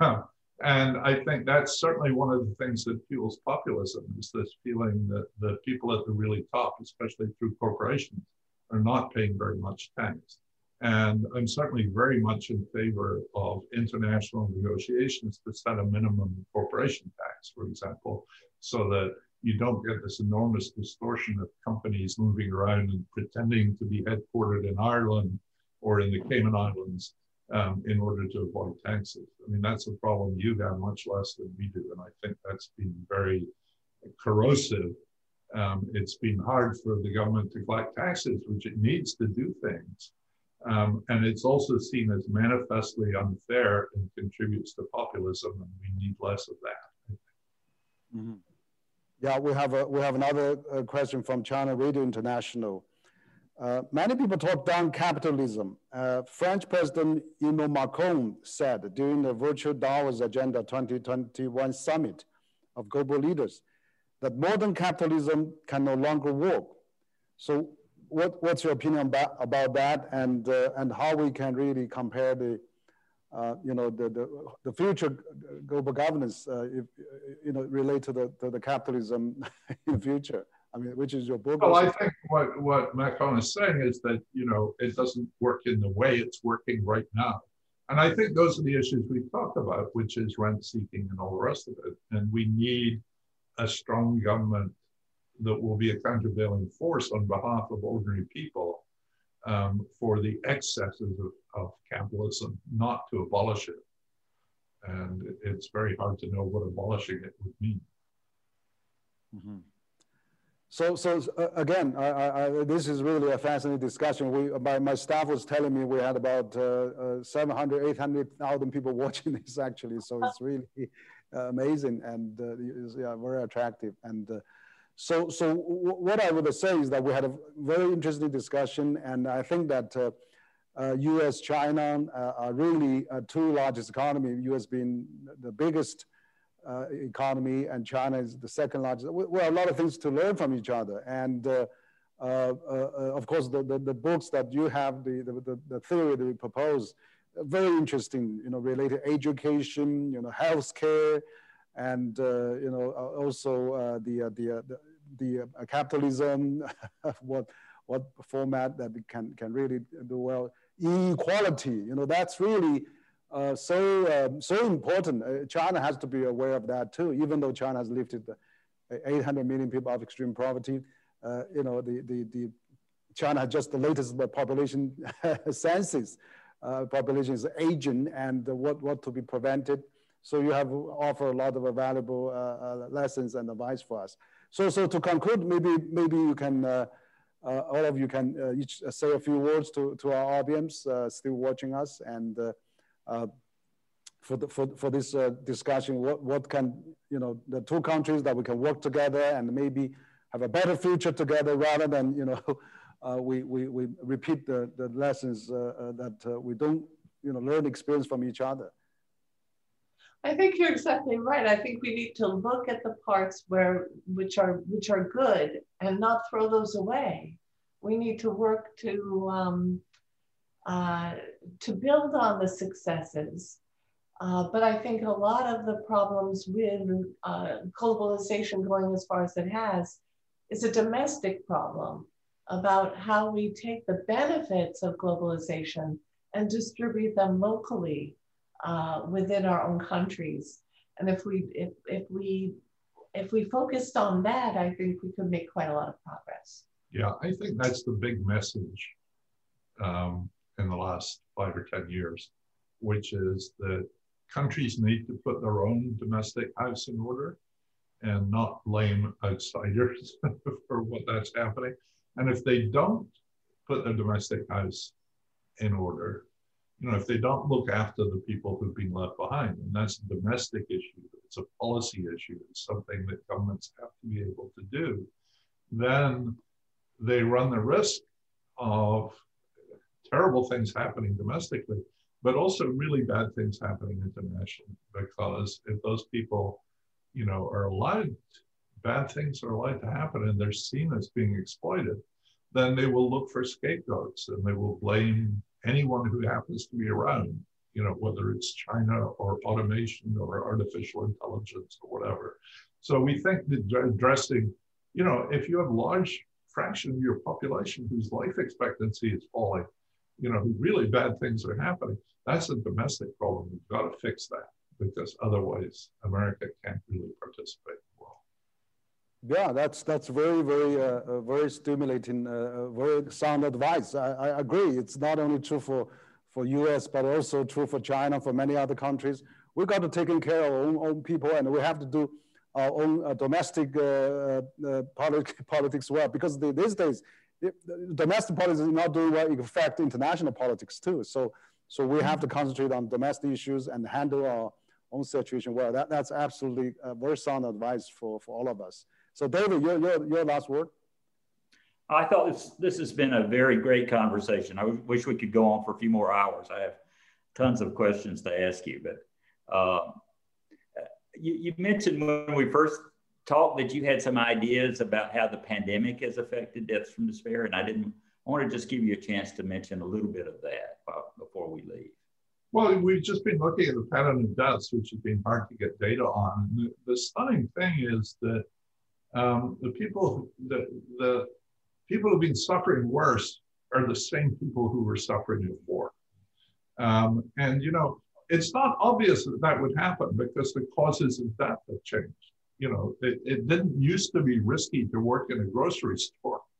Uh, and I think that's certainly one of the things that fuels populism is this feeling that the people at the really top, especially through corporations, are not paying very much tax. And I'm certainly very much in favor of international negotiations to set a minimum corporation tax, for example, so that you don't get this enormous distortion of companies moving around and pretending to be headquartered in Ireland or in the Cayman Islands um, in order to avoid taxes. I mean, that's a problem you have much less than we do. And I think that's been very corrosive. Um, it's been hard for the government to collect taxes, which it needs to do things. Um, and it's also seen as manifestly unfair and contributes to populism, and we need less of that. Mm-hmm. Yeah, we have a, we have another uh, question from China Radio International. Uh, many people talk down capitalism. Uh, French President Emmanuel Macron said during the virtual Davos Agenda 2021 summit of global leaders that modern capitalism can no longer work. So what, what's your opinion about, about that and, uh, and how we can really compare the, uh, you know, the, the, the future global governance, uh, if, you know, relate to the, to the capitalism in the future? I mean, which is your book? Well, I think what, what Macron is saying is that, you know, it doesn't work in the way it's working right now. And I think those are the issues we've talked about, which is rent seeking and all the rest of it. And we need a strong government that will be a countervailing force on behalf of ordinary people um, for the excesses of, of, capitalism, not to abolish it. And it's very hard to know what abolishing it would mean. Mm-hmm. So, so uh, again, I, I, this is really a fascinating discussion. We, my, my staff was telling me we had about uh, uh, 700, 800,000 people watching this actually. So it's really amazing and uh, yeah, very attractive. And uh, so, so what I would say is that we had a very interesting discussion, and I think that uh, uh, U.S. China uh, are really uh, two largest economy. U.S. being the biggest uh, economy, and China is the second largest. Well, a lot of things to learn from each other, and uh, of course, the, the, the, books that you have, the, the, the theory that you propose, very interesting. You know, related education, you know, healthcare and uh, you know also uh, the, uh, the, the the capitalism, what what format that can can really do well. Inequality, you know, that's really uh, so um, so important. Uh, China has to be aware of that too. Even though China has lifted 800 million people out of extreme poverty, uh, you know, the the the China just the latest population census. population is aging, and what what to be prevented so you have offer a lot of valuable uh, uh, lessons and advice for us. So, so to conclude, maybe maybe you can uh, Uh, all of you can uh, each uh, say a few words to, to our audience still watching us and for, the, for, for this discussion, what, what can, you know, the two countries that we can work together and maybe have a better future together rather than, you know, uh, we, we, we repeat the, the lessons uh, uh, that we don't, you know, learn experience from each other. I think you're exactly right. I think we need to look at the parts where which are which are good and not throw those away. We need to work to um, uh, to build on the successes. Uh, but I think a lot of the problems with uh, globalization going as far as it has is a domestic problem about how we take the benefits of globalization and distribute them locally uh, within our own countries. And if we if, if we if we focused on that, I think we could make quite a lot of progress. Yeah, I think that's the big message um, in the last five or ten years, which is that countries need to put their own domestic house in order and not blame outsiders for what that's happening. And if they don't put their domestic house in order, you know, if they don't look after the people who've been left behind, and that's a domestic issue, it's a policy issue, it's something that governments have to be able to do, then they run the risk of terrible things happening domestically, but also really bad things happening internationally. Because if those people you know, are allowed, bad things are allowed to happen and they're seen as being exploited, then they will look for scapegoats and they will blame anyone who happens to be around, you know, whether it's China or automation or artificial intelligence or whatever. So we think that addressing, you know, if you have a large fraction of your population whose life expectancy is falling, you know, really bad things are happening, that's a domestic problem. We've got to fix that because otherwise America can't really participate in the world. Yeah, that's that's very very uh, uh very stimulating, uh, uh, very sound advice. I, I agree. It's not only true for for U.S. but also true for China, for many other countries. We've got to take care of our own, own people, and we have to do our own uh, domestic uh, politi politics well. Because the, these days, it, domestic politics is not doing well. It affects international politics too. So so we have to concentrate on domestic issues and handle our own situation well. That, that's absolutely very sound advice for, for all of us. So David, your, your, your last word. I thought this, this has been a very great conversation. I wish we could go on for a few more hours. I have tons of questions to ask you, but uh, you, you mentioned when we first talked that you had some ideas about how the pandemic has affected deaths from despair, and I didn't. I want to just give you a chance to mention a little bit of that before we leave. Well, we've just been looking at the pattern of deaths, which has been hard to get data on. The, the, stunning thing is that um, the people the, the people who've been suffering worse are the same people who were suffering before. Um, and you know, it's not obvious that that would happen because the causes of death have changed. You know, it, it didn't used to be risky to work in a grocery store.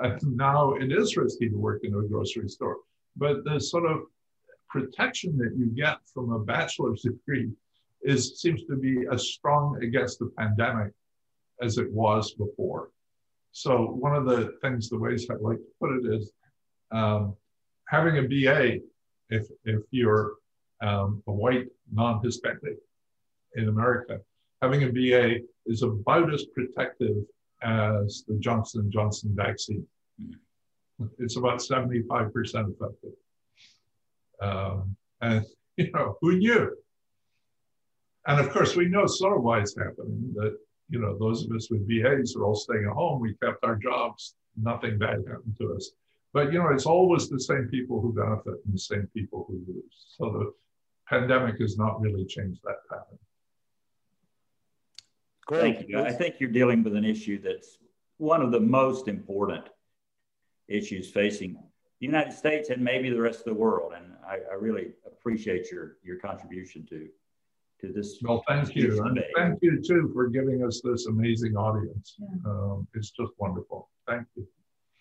And now it is risky to work in a grocery store. But the sort of protection that you get from a bachelor's degree is seems to be as strong against the pandemic as it was before. So one of the things, the ways I like to put it is um, having a BA, if if you're um, a white non-Hispanic in America, having a BA is about as protective as the Johnson Johnson vaccine. Mm-hmm. It's about 75% effective. Um, and, you know, who knew? And of course, we know sort of why it's happening that, you know, those of us with BAs are all staying at home. We kept our jobs. Nothing bad happened to us. But, you know, it's always the same people who benefit and the same people who lose. So the pandemic has not really changed that pattern. Great. Thank you. I think you're dealing with an issue that's one of the most important issues facing the United States and maybe the rest of the world. And I, I really appreciate your your contribution to to this. Well, thank you. And thank you too for giving us this amazing audience. Yeah. Um, it's just wonderful. Thank you.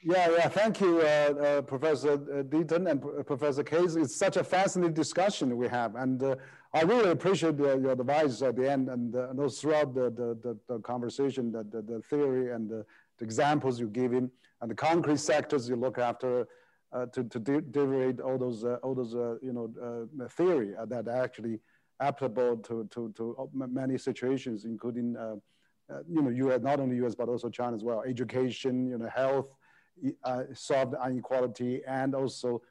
Yeah, yeah. Thank you, uh, uh, Professor uh, Deaton and P Professor Case. It's such a fascinating discussion we have, and uh, I really appreciate your advice at the end and, uh, those throughout the, the, the, the conversation, the, the, the, theory and the, examples you give him. And the concrete sectors, you look after uh, to, to derivate all those, uh, all those uh, you know, uh, theory that actually applicable to, to, to uh, many situations, including, uh, uh, you know, US, not only US, but also China as well. Education, you know, health, solve inequality, and also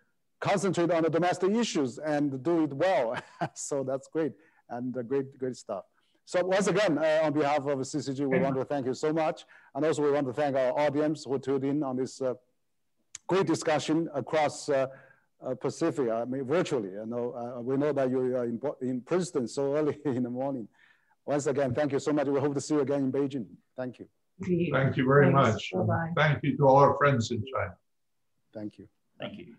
concentrate on the domestic issues and do it well. so that's great and great, great stuff. So once again, uh, on behalf of CCG, we want to thank you so much. And also we want to thank our audience who tuned in on this uh, great discussion across uh, Pacific, I mean, virtually. You know, uh, we know that you are in, in Princeton so early in the morning. Once again, thank you so much. We hope to see you again in Beijing. Thank you. Thank you very Thanks. much. Bye -bye. Thank you to all our friends in China. Thank you. Thank you.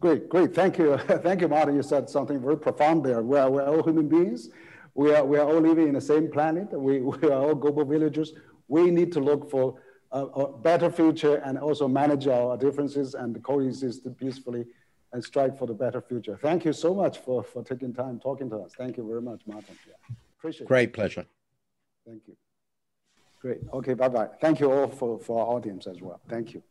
Great, great. Thank you. Thank you, Martin. You said something very profound there. We are, we're all human beings. We are, we are all living in the same planet. We, we are all global villagers. We need to look for a, a better future and also manage our differences and coexist peacefully and strive for the better future. Thank you so much for, for taking time talking to us. Thank you very much, Martin. Yeah. Appreciate Great it. pleasure. Thank you. Great. Okay, bye-bye. Thank you all for, for our audience as well. Thank you.